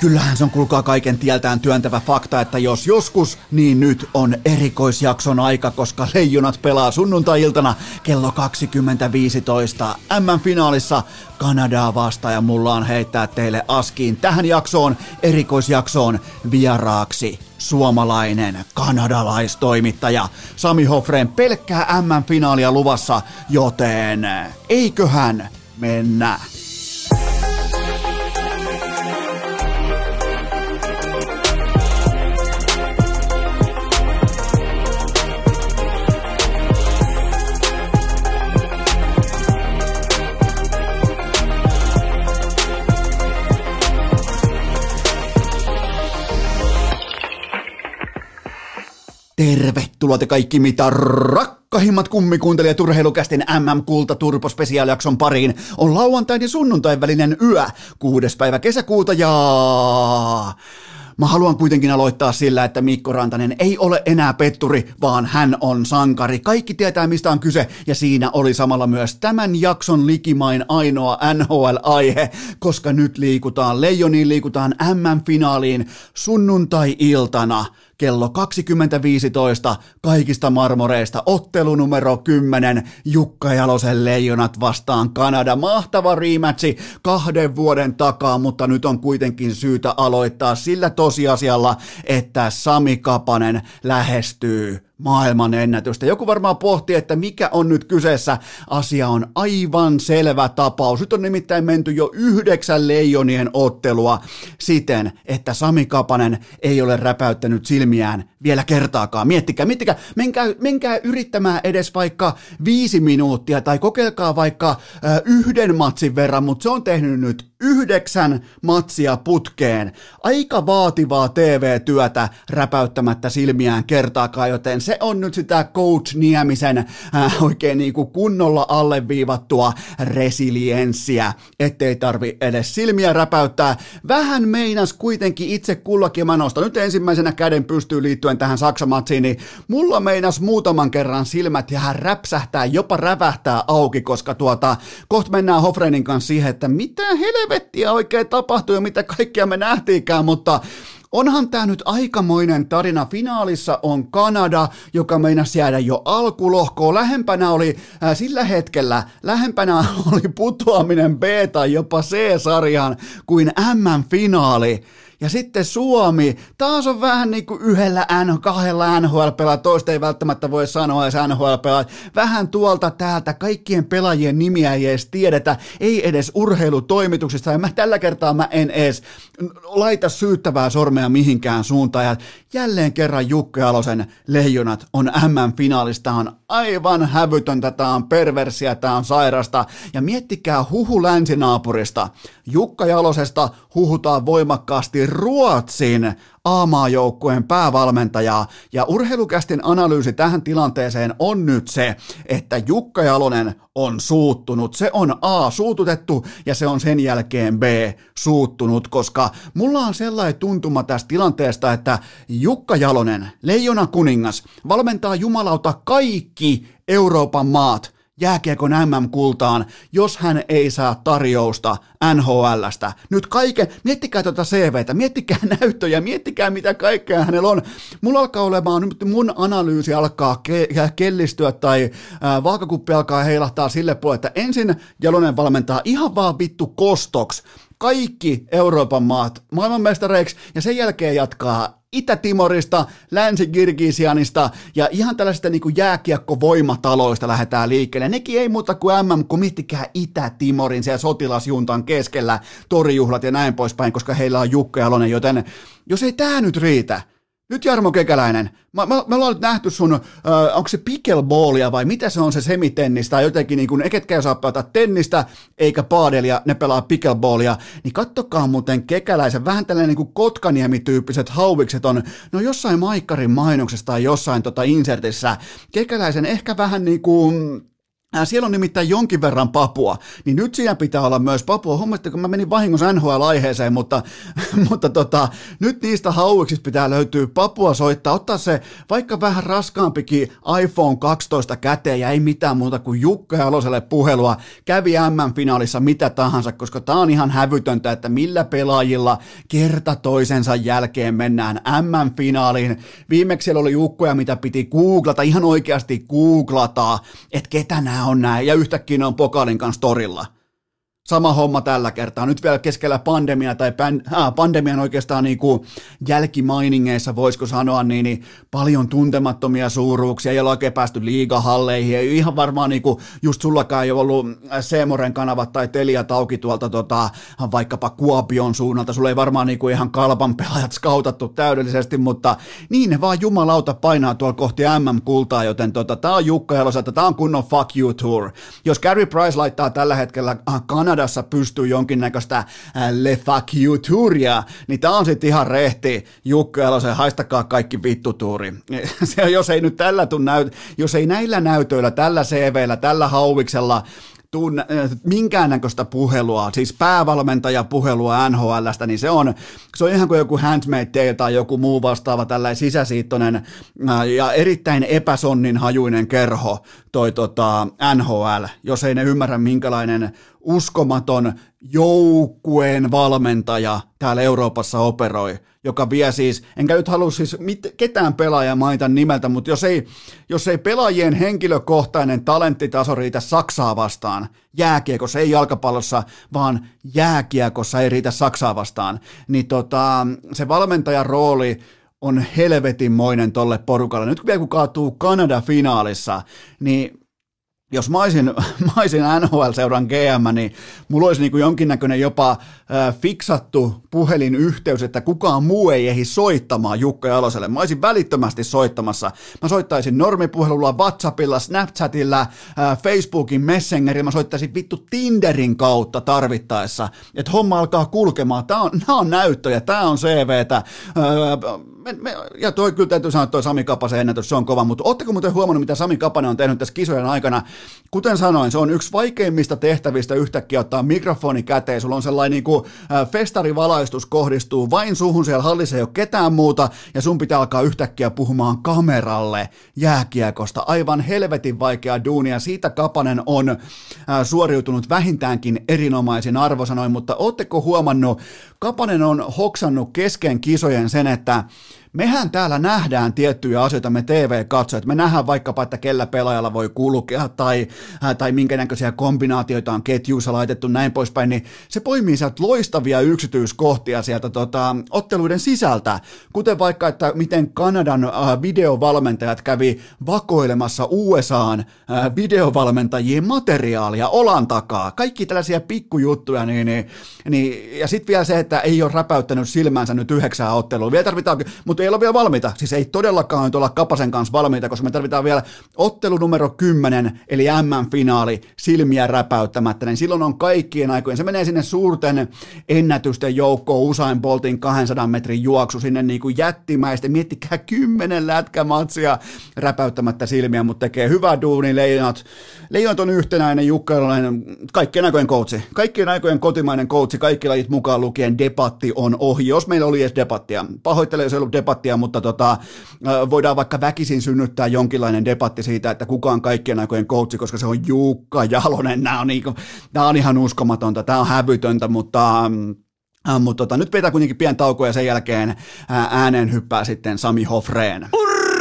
Kyllähän se on kulkaa kaiken tieltään työntävä fakta, että jos joskus, niin nyt on erikoisjakson aika, koska leijonat pelaa sunnuntai-iltana kello 20.15 M-finaalissa Kanadaa vastaan ja mulla on heittää teille askiin tähän jaksoon, erikoisjaksoon vieraaksi suomalainen kanadalaistoimittaja Sami Hofreen pelkkää M-finaalia luvassa, joten eiköhän mennä. Tervetuloa te kaikki mitä rakkahimmat kummikuuntelijat urheilukästin MM-kulta Turpo spesiaalijakson pariin. On lauantain ja sunnuntain välinen yö, kuudes päivä kesäkuuta ja... Mä haluan kuitenkin aloittaa sillä, että Mikko Rantanen ei ole enää petturi, vaan hän on sankari. Kaikki tietää, mistä on kyse, ja siinä oli samalla myös tämän jakson likimain ainoa NHL-aihe, koska nyt liikutaan, leijoniin liikutaan MM-finaaliin sunnuntai-iltana – kello 20.15 kaikista marmoreista ottelu numero 10 Jukka Jalosen leijonat vastaan Kanada. Mahtava riimätsi kahden vuoden takaa, mutta nyt on kuitenkin syytä aloittaa sillä tosiasialla, että Sami Kapanen lähestyy maailman ennätystä. Joku varmaan pohtii, että mikä on nyt kyseessä. Asia on aivan selvä tapaus. Nyt on nimittäin menty jo yhdeksän leijonien ottelua siten, että Sami Kapanen ei ole räpäyttänyt silmiään vielä kertaakaan. Miettikää, miettikää, menkää, menkää yrittämään edes vaikka viisi minuuttia tai kokeilkaa vaikka äh, yhden matsin verran, mutta se on tehnyt nyt yhdeksän matsia putkeen. Aika vaativaa TV-työtä räpäyttämättä silmiään kertaakaan, joten se on nyt sitä Coach Niemisen äh, oikein niin kuin kunnolla alleviivattua resilienssiä, ettei tarvi edes silmiä räpäyttää. Vähän meinas kuitenkin itse kullakin, mä nostan nyt ensimmäisenä käden pystyy liittyen tähän Saksamatsiin, niin mulla meinas muutaman kerran silmät ja hän räpsähtää, jopa rävähtää auki, koska tuota, kohta mennään Hofreinin kanssa siihen, että mitä helvettiä oikein tapahtui ja mitä kaikkea me nähtiinkään, mutta Onhan tämä nyt aikamoinen tarina. Finaalissa on Kanada, joka meinasi jäädä jo alkulohkoon. Lähempänä oli äh, sillä hetkellä, lähempänä oli putoaminen B tai jopa C-sarjaan kuin M-finaali. Ja sitten Suomi, taas on vähän niin kuin yhdellä N, kahdella nhl toista ei välttämättä voi sanoa edes nhl vähän tuolta täältä, kaikkien pelaajien nimiä ei edes tiedetä, ei edes urheilutoimituksista, ja mä, tällä kertaa mä en edes laita syyttävää sormea mihinkään suuntaan, ja jälleen kerran Jukka Alosen leijonat on MM-finaalista, on aivan hävytöntä, tämä on perversiä, tämä on sairasta, ja miettikää huhu länsinaapurista, Jukka Jalosesta huhutaan voimakkaasti Ruotsin A-maajoukkueen päävalmentajaa, ja urheilukästin analyysi tähän tilanteeseen on nyt se, että Jukka Jalonen on suuttunut. Se on A, suututettu, ja se on sen jälkeen B, suuttunut, koska mulla on sellainen tuntuma tästä tilanteesta, että Jukka Jalonen, leijona kuningas, valmentaa jumalauta kaikki Euroopan maat – jääkiekon MM-kultaan, jos hän ei saa tarjousta NHLstä. Nyt kaiken, miettikää tuota CVtä, miettikää näyttöjä, miettikää mitä kaikkea hänellä on. Mulla alkaa olemaan, nyt mun analyysi alkaa ke- kellistyä tai ää, vaakakuppi alkaa heilahtaa sille puolelle, että ensin Jalonen valmentaa ihan vaan vittu kostoks kaikki Euroopan maat maailmanmestareiksi ja sen jälkeen jatkaa Itä-Timorista, Länsi-Kirgisianista ja ihan tällaisista niin jääkiekko-voimataloista lähdetään liikkeelle. Nekin ei muuta kuin MM, kun miettikää Itä-Timorin siellä sotilasjuntan keskellä, torijuhlat ja näin poispäin, koska heillä on Jukka Jalonen, joten jos ei tämä nyt riitä, nyt Jarmo Kekäläinen, me, me, me ollaan nyt nähty sun, äh, onko se pickleballia vai mitä se on se semitennis tai jotenkin niin kuin, ne ketkä ei osaa pelata tennistä eikä paadelia, ne pelaa pickleballia, niin kattokaa muuten Kekäläisen, vähän tällainen niin Kotkaniemi-tyyppiset hauvikset on, no jossain Maikkarin mainoksessa tai jossain tota insertissä, Kekäläisen ehkä vähän niin kuin siellä on nimittäin jonkin verran papua, niin nyt siinä pitää olla myös papua. Huomasin, kun mä menin vahingossa NHL-aiheeseen, mutta, mutta tota, nyt niistä hauiksista pitää löytyä papua soittaa, ottaa se vaikka vähän raskaampikin iPhone 12 käteen ja ei mitään muuta kuin Jukka Jaloselle puhelua. Kävi M-finaalissa mitä tahansa, koska tää on ihan hävytöntä, että millä pelaajilla kerta toisensa jälkeen mennään M-finaaliin. Viimeksi siellä oli Jukkoja, mitä piti googlata, ihan oikeasti googlata, että ketä nämä on näin, ja yhtäkkiä ne on pokaalin kanssa torilla. Sama homma tällä kertaa. Nyt vielä keskellä pandemia tai pan, äh, pandemian oikeastaan niin kuin jälkimainingeissa, voisiko sanoa, niin, niin paljon tuntemattomia suuruuksia. Ei ole oikein päästy liigahalleihin. Ei ihan varmaan niin kuin, just sullakaan ei ollut Seemoren kanavat tai Telia tauki tuolta tota, vaikkapa Kuopion suunnalta. Sulla ei varmaan niin kuin ihan kalpan pelaajat skautattu täydellisesti, mutta niin ne vaan jumalauta painaa tuolla kohti MM-kultaa, joten tota, tää on Jukka Jalosa, että tää on kunnon fuck you tour. Jos Gary Price laittaa tällä hetkellä Kanada Kanadassa pystyy jonkinnäköistä äh, Le Fuck You Touria, niin tää on sitten ihan rehti Jukka Jalosen haistakaa kaikki vittutuuri. Se, jos ei nyt tällä tuu näyt, jos ei näillä näytöillä, tällä CVllä, tällä hauviksella tunne, äh, minkäännäköistä puhelua, siis päävalmentajapuhelua NHLstä, niin se on, se on ihan kuin joku Handmade tai joku muu vastaava tällainen sisäsiittoinen äh, ja erittäin epäsonnin hajuinen kerho toi tota NHL, jos ei ne ymmärrä minkälainen uskomaton joukkueen valmentaja täällä Euroopassa operoi, joka vie siis, enkä nyt halua siis mit, ketään pelaajaa mainita nimeltä, mutta jos ei, jos ei pelaajien henkilökohtainen talenttitaso riitä Saksaa vastaan, jääkiekossa, ei jalkapallossa, vaan jääkiekossa ei riitä Saksaa vastaan, niin tota, se valmentajan rooli on helvetinmoinen tolle porukalle. Nyt kun vielä kun kaatuu Kanada-finaalissa, niin jos mä olisin, mä olisin NHL-seuran GM, niin mulla olisi niin kuin jonkinnäköinen jopa äh, fiksattu puhelinyhteys, että kukaan muu ei ehdi soittamaan Jukka Jaloselle. Mä olisin välittömästi soittamassa. Mä soittaisin normipuhelulla, WhatsAppilla, Snapchatilla, äh, Facebookin, Messengerin, mä soittaisin vittu Tinderin kautta tarvittaessa, että homma alkaa kulkemaan. Tää on, nää on näyttöjä, tää on CVtä. Äh, me, me, ja toi kyllä täytyy sanoa, että toi Sami Kapasen ennätys, se on kova, mutta ootteko muuten huomannut, mitä Sami Kapanen on tehnyt tässä kisojen aikana? Kuten sanoin, se on yksi vaikeimmista tehtävistä yhtäkkiä ottaa mikrofoni käteen, sulla on sellainen niin kuin, äh, festarivalaistus kohdistuu vain suhun, siellä hallissa ei ole ketään muuta, ja sun pitää alkaa yhtäkkiä puhumaan kameralle jääkiekosta. Aivan helvetin vaikea duunia, siitä Kapanen on äh, suoriutunut vähintäänkin erinomaisin arvosanoin, mutta ootteko huomannut, Kapanen on hoksannut kesken kisojen sen, että mehän täällä nähdään tiettyjä asioita, me TV-katsojat, me nähdään vaikkapa, että kellä pelaajalla voi kulkea tai, äh, tai minkä näköisiä kombinaatioita on ketjuissa laitettu näin poispäin, niin se poimii sieltä loistavia yksityiskohtia sieltä tota, otteluiden sisältä, kuten vaikka, että miten Kanadan äh, videovalmentajat kävi vakoilemassa USAn äh, videovalmentajien materiaalia olan takaa, kaikki tällaisia pikkujuttuja, niin, niin, niin ja sitten vielä se, että ei ole räpäyttänyt silmänsä nyt yhdeksää ottelua, vielä tarvitaan, mutta ei ole vielä valmiita. Siis ei todellakaan nyt olla Kapasen kanssa valmiita, koska me tarvitaan vielä ottelu numero 10, eli MM-finaali, silmiä räpäyttämättä. Niin silloin on kaikkien aikojen. Se menee sinne suurten ennätysten joukkoon, Usain Boltin 200 metrin juoksu sinne niin kuin jättimäistä. Miettikää kymmenen lätkämatsia räpäyttämättä silmiä, mutta tekee hyvää duuni. Leijonat, Leijonat on yhtenäinen, Jukka kaikkien aikojen koutsi. Kaikkien aikojen kotimainen koutsi, kaikki lajit mukaan lukien debatti on ohi. Jos meillä oli edes debattia. Pahoittelen, jos ei ollut debattia, mutta tota, voidaan vaikka väkisin synnyttää jonkinlainen debatti siitä, että kuka on kaikkien aikojen coachi, koska se on Jukka Jalonen. Nämä on, niinku, nämä on ihan uskomatonta, tämä on hävytöntä, mutta mutta tota, nyt pitää kuitenkin pian tauko ja sen jälkeen ääneen hyppää sitten Sami Hofreen.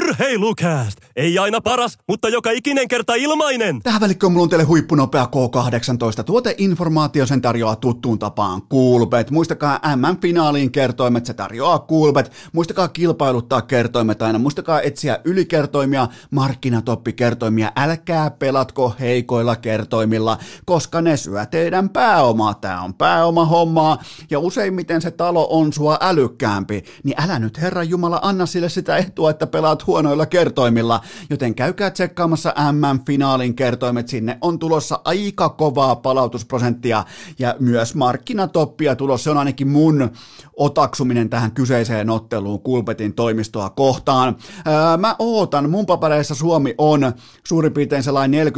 Urheilukääst! Ei aina paras, mutta joka ikinen kerta ilmainen! Tähän välikköön mulla on teille huippunopea K18. Tuoteinformaatio sen tarjoaa tuttuun tapaan Coolbet. Muistakaa MM-finaaliin kertoimet, se tarjoaa Coolbet. Muistakaa kilpailuttaa kertoimet aina. Muistakaa etsiä ylikertoimia, markkinatoppikertoimia. Älkää pelatko heikoilla kertoimilla, koska ne syö teidän pääomaa. Tää on pääoma hommaa ja useimmiten se talo on sua älykkäämpi. Niin älä nyt Herran Jumala anna sille sitä etua, että pelaat huono huonoilla kertoimilla, joten käykää tsekkaamassa MM-finaalin kertoimet, sinne on tulossa aika kovaa palautusprosenttia ja myös markkinatoppia tulossa, se on ainakin mun otaksuminen tähän kyseiseen otteluun Kulpetin toimistoa kohtaan. Ää, mä ootan, mun papereissa Suomi on. Suurin piirtein sellainen 48-52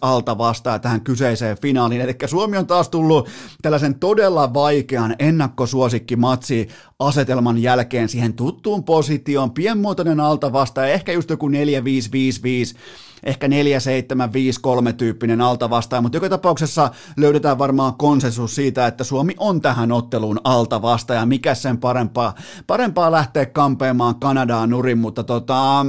alta vastaan tähän kyseiseen finaaliin, eli Suomi on taas tullut tällaisen todella vaikean ennakkosuosikkimatsi asetelman jälkeen siihen tuttuun positioon, pienmuotoinen alta vastaan, ehkä just joku 4-5-5-5, ehkä 4-7-5-3 tyyppinen alta vastaan, mutta joka tapauksessa löydetään varmaan konsensus siitä, että Suomi on tähän otteluun alta vastaan, ja mikä sen parempaa, parempaa lähteä kampeamaan Kanadaan nurin, mutta tota,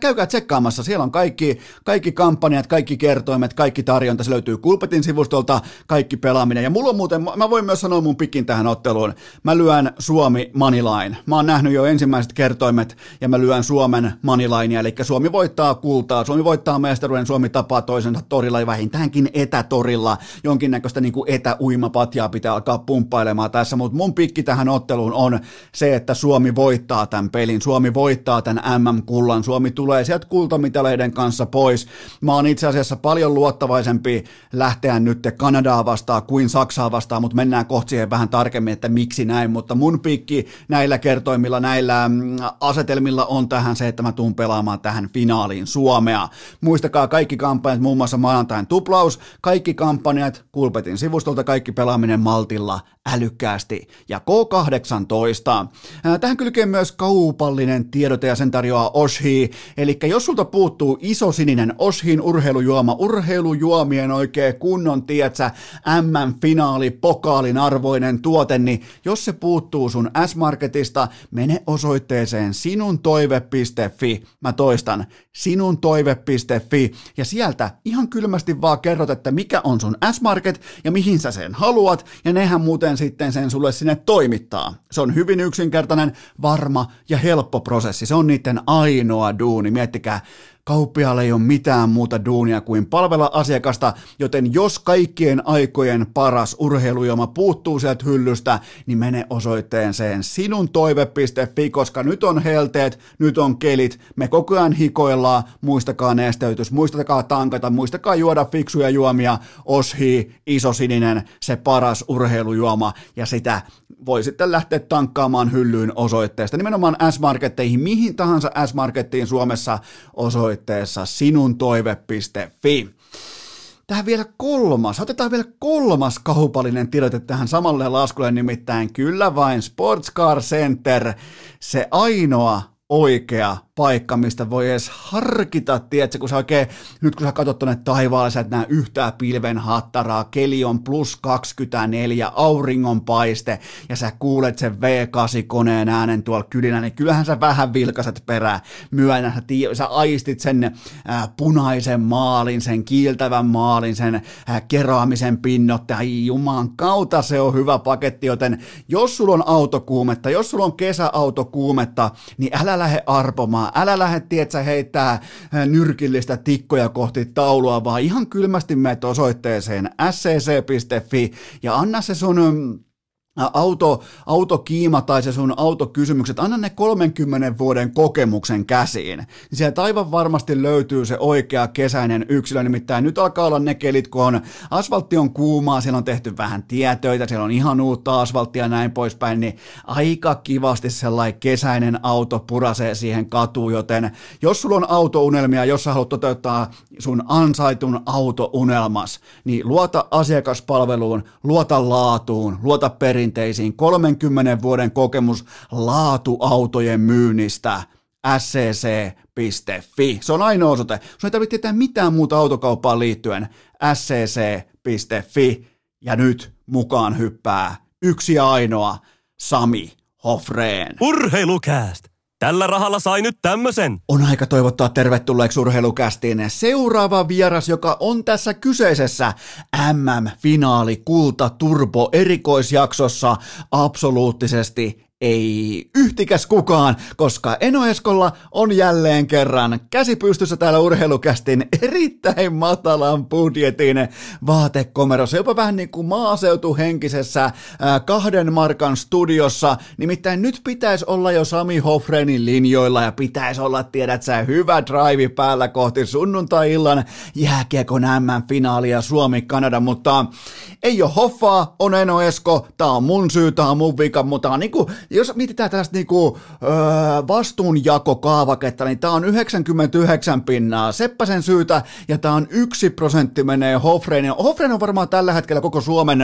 Käykää tsekkaamassa, siellä on kaikki, kaikki kampanjat, kaikki kertoimet, kaikki tarjonta, se löytyy Kulpetin sivustolta, kaikki pelaaminen. Ja mulla on muuten, mä voin myös sanoa mun pikin tähän otteluun, mä lyön Suomi Manilain. Mä oon nähnyt jo ensimmäiset kertoimet ja mä lyön Suomen Manilainia, eli Suomi voittaa kultaa, Suomi voittaa mestaruuden, Suomi tapaa toisensa torilla ja vähintäänkin etätorilla. Jonkinnäköistä niin kuin etäuimapatjaa pitää alkaa pumppailemaan tässä, mutta mun pikki tähän otteluun on se, että Suomi voittaa tämän pelin, Suomi voittaa tämän MM-kullan, Suomi tulee sieltä kultamitaleiden kanssa pois. Mä oon itse asiassa paljon luottavaisempi lähteä nyt Kanadaa vastaan kuin Saksaa vastaan, mutta mennään kohti siihen vähän tarkemmin, että miksi näin, mutta mun pikki näillä kertoimilla, näillä mm, asetelmilla on tähän se, että mä tuun pelaamaan tähän finaaliin Suomea. Muistakaa kaikki kampanjat, muun muassa maanantain tuplaus, kaikki kampanjat Kulpetin sivustolta, kaikki pelaaminen maltilla, älykkäästi ja K18. Tähän kylkee myös kaupallinen tiedote ja sen tarjoaa Oshi Eli jos sulta puuttuu iso sininen Oshin urheilujuoma, urheilujuomien oikein kunnon, tietsä, M-finaali, pokaalin arvoinen tuote, niin jos se puuttuu sun S-Marketista, mene osoitteeseen sinuntoive.fi. Mä toistan, sinuntoive.fi ja sieltä ihan kylmästi vaan kerrot, että mikä on sun S-Market ja mihin sä sen haluat ja nehän muuten sitten sen sulle sinne toimittaa. Se on hyvin yksinkertainen, varma ja helppo prosessi. Se on niiden ainoa duuni. Miettikää, Kauppiaalle ei ole mitään muuta duunia kuin palvella asiakasta, joten jos kaikkien aikojen paras urheilujoma puuttuu sieltä hyllystä, niin mene osoitteeseen sinuntoive.fi, koska nyt on helteet, nyt on kelit, me koko ajan hikoillaan, muistakaa nesteytys, muistakaa tankata, muistakaa juoda fiksuja juomia, oshi, iso sininen, se paras urheilujuoma, ja sitä voi sitten lähteä tankkaamaan hyllyyn osoitteesta, nimenomaan S-Marketteihin, mihin tahansa S-Markettiin Suomessa osoitteessa sinuntoive.fi. Tähän vielä kolmas, otetaan vielä kolmas kaupallinen tiedote tähän samalle laskulle, nimittäin kyllä vain Sportscar Center, se ainoa oikea paikka, mistä voi edes harkita, tiedätkö, kun sä oikein, nyt kun sä katsot tuonne taivaalle, sä et näe yhtään pilven hattaraa, keli on plus 24, auringon paiste, ja sä kuulet sen V8-koneen äänen tuolla kylillä, niin kyllähän sä vähän vilkaset perään, myönnä, sä, tii, sä aistit sen äh, punaisen maalin, sen kiiltävän maalin, sen äh, keraamisen pinnotte, ai juman kautta se on hyvä paketti, joten jos sulla on autokuumetta, jos sulla on kesäautokuumetta, niin älä lähde arpomaan, älä lähde, tietsä, heittää nyrkillistä tikkoja kohti taulua, vaan ihan kylmästi menet osoitteeseen scc.fi ja anna se sun auto, autokiima tai se sun autokysymykset, anna ne 30 vuoden kokemuksen käsiin. Niin sieltä aivan varmasti löytyy se oikea kesäinen yksilö, nimittäin nyt alkaa olla ne kelit, kun on, asfaltti on kuumaa, siellä on tehty vähän tietöitä, siellä on ihan uutta asfalttia ja näin poispäin, niin aika kivasti sellainen kesäinen auto purasee siihen katuun, joten jos sulla on autounelmia, jos sä haluat toteuttaa sun ansaitun autounelmas, niin luota asiakaspalveluun, luota laatuun, luota perin perinteisiin 30 vuoden kokemus laatuautojen myynnistä scc.fi. Se on ainoa osoite. Sun ei tarvitse tietää mitään muuta autokauppaan liittyen. scc.fi. Ja nyt mukaan hyppää yksi ja ainoa Sami Hofreen. Urheilukääst! Tällä rahalla sai nyt tämmösen. On aika toivottaa tervetulleeksi urheilukästiin seuraava vieras, joka on tässä kyseisessä MM-finaali Kulta Turbo erikoisjaksossa absoluuttisesti ei yhtikäs kukaan, koska Eno Eskolla on jälleen kerran käsi pystyssä täällä urheilukästin erittäin matalan budjetin vaatekomerossa, jopa vähän niin kuin maaseutuhenkisessä kahden markan studiossa. Nimittäin nyt pitäisi olla jo Sami Hofrenin linjoilla ja pitäisi olla, tiedät sä, hyvä drive päällä kohti sunnuntai-illan jääkiekon M-finaalia Suomi-Kanada, mutta ei ole Hoffaa, on Eno Esko, tää on mun syy, tää on mun vika, mutta on niinku, jos mietitään tällaista niinku, öö, vastuunjakokaavaketta, niin tää on 99 pinnaa. Seppäsen syytä, ja tää on yksi prosentti menee Hofreen. Hofreen on varmaan tällä hetkellä koko Suomen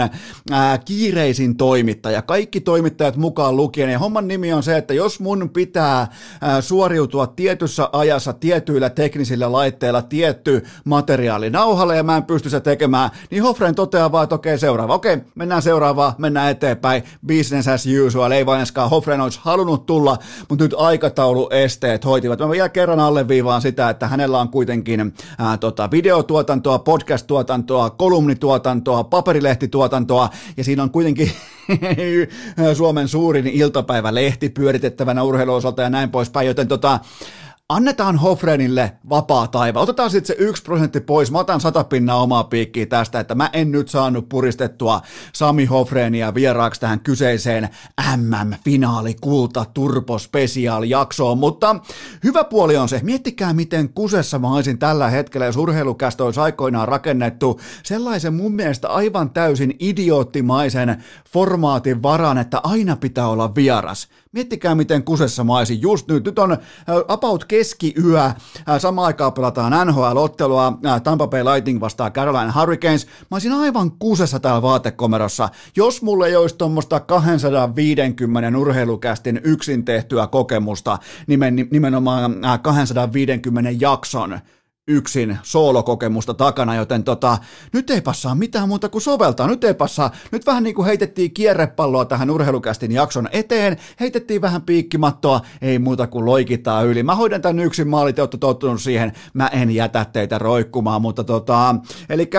ää, kiireisin toimittaja, kaikki toimittajat mukaan lukien, ja homman nimi on se, että jos mun pitää ää, suoriutua tietyssä ajassa, tietyillä teknisillä laitteilla, tietty materiaali nauhalle, ja mä en pysty se tekemään, niin Hofreen toteaa vaan, että okei, seuraava, okei, mennään seuraavaan, mennään eteenpäin, business as usual, ei vainaskaan Hofren olisi halunnut tulla, mutta nyt aikatauluesteet hoitivat. Mä vielä kerran alleviivaan sitä, että hänellä on kuitenkin ää, tota, videotuotantoa, podcast-tuotantoa, kolumnituotantoa, paperilehtituotantoa, ja siinä on kuitenkin Suomen suurin iltapäivälehti pyöritettävänä urheiluosalta ja näin poispäin, joten tota, annetaan Hofrenille vapaa taiva. Otetaan sitten se yksi prosentti pois. Mä otan sata pinnaa omaa piikkiä tästä, että mä en nyt saanut puristettua Sami Hofrenia vieraaksi tähän kyseiseen MM-finaali kulta turpo special jaksoon, mutta hyvä puoli on se, miettikää miten kusessa mä olisin tällä hetkellä, jos urheilukästä olisi aikoinaan rakennettu sellaisen mun mielestä aivan täysin idioottimaisen formaatin varaan, että aina pitää olla vieras. Miettikää, miten kusessa mä olisin just nyt. Nyt on about keskiyö. Samaan aikaan pelataan NHL-ottelua. Tampa Bay Lightning vastaa Carolina Hurricanes. Mä olisin aivan kusessa täällä vaatekomerossa. Jos mulle ei olisi tuommoista 250 urheilukästin yksin tehtyä kokemusta, nimen, nimenomaan 250 jakson yksin soolokokemusta takana, joten tota, nyt ei passaa mitään muuta kuin soveltaa. Nyt ei passaa, nyt vähän niin kuin heitettiin kierrepalloa tähän urheilukästin jakson eteen, heitettiin vähän piikkimattoa, ei muuta kuin loikitaan yli. Mä hoidan tämän yksin maali, te tottunut siihen, mä en jätä teitä roikkumaan, mutta tota, eli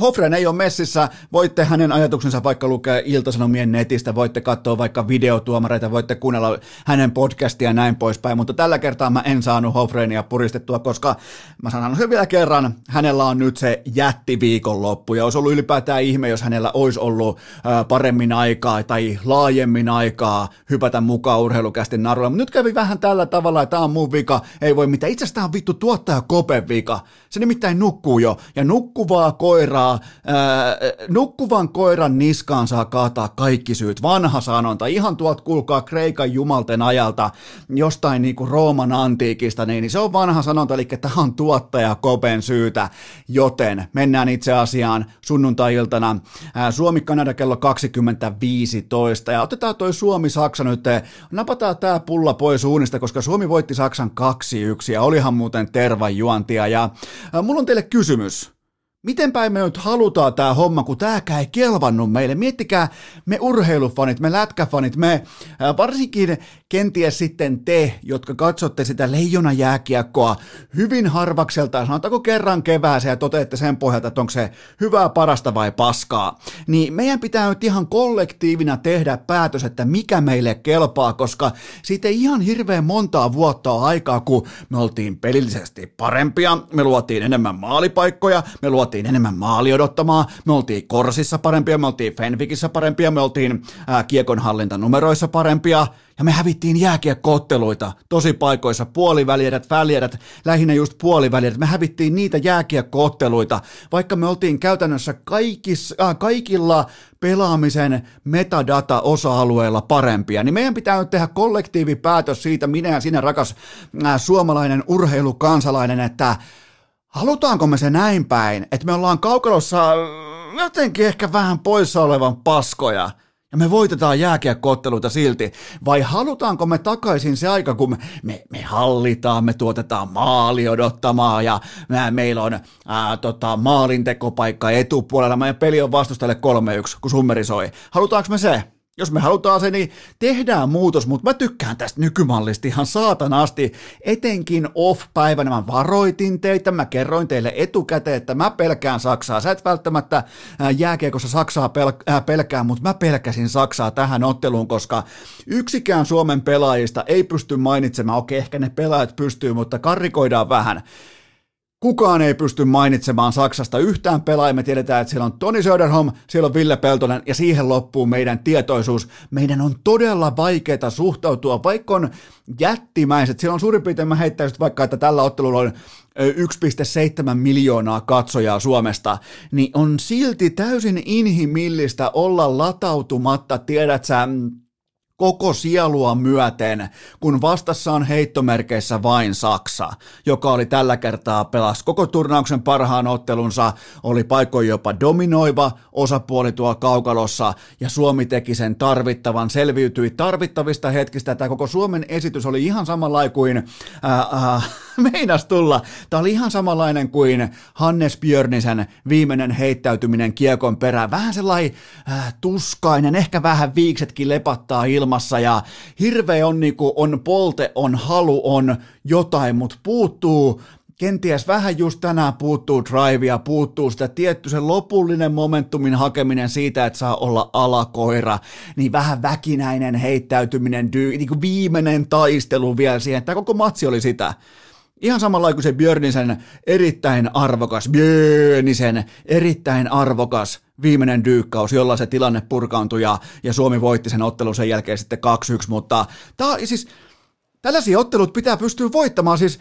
Hofren ei ole messissä, voitte hänen ajatuksensa vaikka lukea Iltasanomien netistä, voitte katsoa vaikka videotuomareita, voitte kuunnella hänen podcastia ja näin poispäin, mutta tällä kertaa mä en saanut Hofrenia puristettua, koska mä sanon sen vielä kerran, hänellä on nyt se jättiviikonloppu. Ja olisi ollut ylipäätään ihme, jos hänellä olisi ollut paremmin aikaa tai laajemmin aikaa hypätä mukaan urheilukästin narulla, mutta nyt kävi vähän tällä tavalla, että tämä on mun vika, ei voi mitään, itse asiassa on vittu tuottaja Kopen vika, se nimittäin nukkuu jo. Ja nukkuvaa koiraa ää, nukkuvan koiran niskaan saa kaataa kaikki syyt. Vanha sanonta, ihan tuolta kuulkaa Kreikan jumalten ajalta, jostain niinku Rooman antiikista, niin, niin se on vanha sanonta, eli tämä on tuottaja Kopen syytä, joten mennään itse asiaan sunnuntai-iltana. Suomi-Kanada kello 20.15 ja otetaan toi Suomi-Saksa nyt, napataan tämä pulla pois uunista, koska Suomi voitti Saksan 2-1 ja olihan muuten tervan juontia. Ja mulla on teille kysymys. Miten päin me nyt halutaan tämä homma, kun tämäkään ei kelvannut meille. Miettikää me urheilufanit, me lätkäfanit, me varsinkin kenties sitten te, jotka katsotte sitä leijona jääkiekkoa hyvin harvakselta, sanotaanko kerran kevääseen ja toteatte sen pohjalta, että onko se hyvää, parasta vai paskaa, niin meidän pitää nyt ihan kollektiivina tehdä päätös, että mikä meille kelpaa, koska siitä ei ihan hirveän montaa vuotta ole aikaa, kun me oltiin pelillisesti parempia, me luotiin enemmän maalipaikkoja, me luotiin enemmän maali odottamaa, me oltiin Korsissa parempia, me oltiin Fenvikissä parempia, me oltiin ää, kiekonhallintanumeroissa parempia, ja me hävittiin jääkiekkootteluita tosi paikoissa, puolivälierät, välierät, lähinnä just puolivälierät. Me hävittiin niitä jääkiekkootteluita, vaikka me oltiin käytännössä kaikis, äh, kaikilla pelaamisen metadata-osa-alueilla parempia. Niin meidän pitää nyt tehdä kollektiivipäätös siitä, minä ja sinä rakas äh, suomalainen urheilukansalainen, että halutaanko me se näin päin, että me ollaan kaukalossa jotenkin ehkä vähän poissa olevan paskoja – ja me voitetaan jääkiekkootteluita silti, vai halutaanko me takaisin se aika, kun me, me, me hallitaan, me tuotetaan maali odottamaan ja me, meillä on ää, tota, maalintekopaikka etupuolella, meidän peli on vastustajalle 3-1, kun summeri soi. Halutaanko me se? Jos me halutaan se, niin tehdään muutos, mutta mä tykkään tästä nykymallista ihan saatanasti. Etenkin off-päivänä mä varoitin teitä, mä kerroin teille etukäteen, että mä pelkään Saksaa. Sä et välttämättä jääkiekossa Saksaa pel- pelkää, mutta mä pelkäsin Saksaa tähän otteluun, koska yksikään Suomen pelaajista ei pysty mainitsemaan, okei ehkä ne pelaajat pystyy, mutta karrikoidaan vähän Kukaan ei pysty mainitsemaan Saksasta yhtään pelaajia. Me tiedetään, että siellä on Toni Söderholm, siellä on Ville Peltonen ja siihen loppuu meidän tietoisuus. Meidän on todella vaikeaa suhtautua, vaikka on jättimäiset. Siellä on suurin piirtein, mä heittäisin vaikka, että tällä ottelulla on 1,7 miljoonaa katsojaa Suomesta, niin on silti täysin inhimillistä olla latautumatta, tiedät sä, koko sielua myöten, kun vastassa on heittomerkeissä vain Saksa, joka oli tällä kertaa pelas koko turnauksen parhaan ottelunsa, oli paikoin jopa dominoiva osapuoli tuolla kaukalossa, ja Suomi teki sen tarvittavan, selviytyi tarvittavista hetkistä. Tämä koko Suomen esitys oli ihan samanlainen kuin ää, ää, meinas tulla. Tämä oli ihan samanlainen kuin Hannes Björnisen viimeinen heittäytyminen kiekon perään. Vähän sellainen äh, tuskainen, ehkä vähän viiksetkin lepattaa ilmassa ja hirveä on, niinku, on polte, on halu, on jotain, mutta puuttuu kenties vähän just tänään puuttuu drivea, puuttuu sitä tietty se lopullinen momentumin hakeminen siitä, että saa olla alakoira, niin vähän väkinäinen heittäytyminen, niin kuin viimeinen taistelu vielä siihen. Tämä koko matsi oli sitä. Ihan samalla kuin se Björnisen erittäin arvokas, Björnisen erittäin arvokas viimeinen dyykkaus, jolla se tilanne purkaantui ja, ja Suomi voitti sen ottelun sen jälkeen sitten 2-1, mutta tää, siis, tällaisia ottelut pitää pystyä voittamaan, siis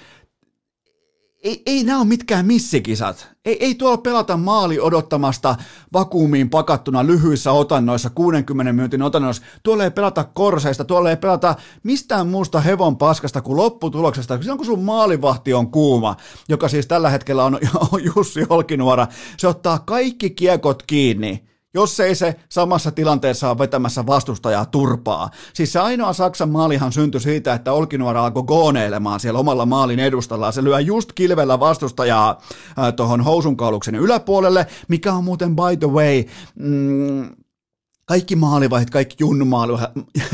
ei, ei nämä ole mitkään missikisat. Ei, ei tuolla pelata maali odottamasta vakuumiin pakattuna lyhyissä otannoissa, 60 minuutin otannoissa. Tuolla ei pelata korseista, tuolla ei pelata mistään muusta hevon paskasta kuin lopputuloksesta. Silloin kun sun maalivahti on kuuma, joka siis tällä hetkellä on Jussi Olkinuora, se ottaa kaikki kiekot kiinni jos ei se samassa tilanteessa ole vetämässä vastustajaa turpaa. Siis se ainoa Saksan maalihan syntyi siitä, että Olkinuora alkoi gooneilemaan siellä omalla maalin edustalla. Se lyö just kilvellä vastustajaa äh, tuohon housunkauluksen yläpuolelle, mikä on muuten by the way... Mm, kaikki maalivahit, kaikki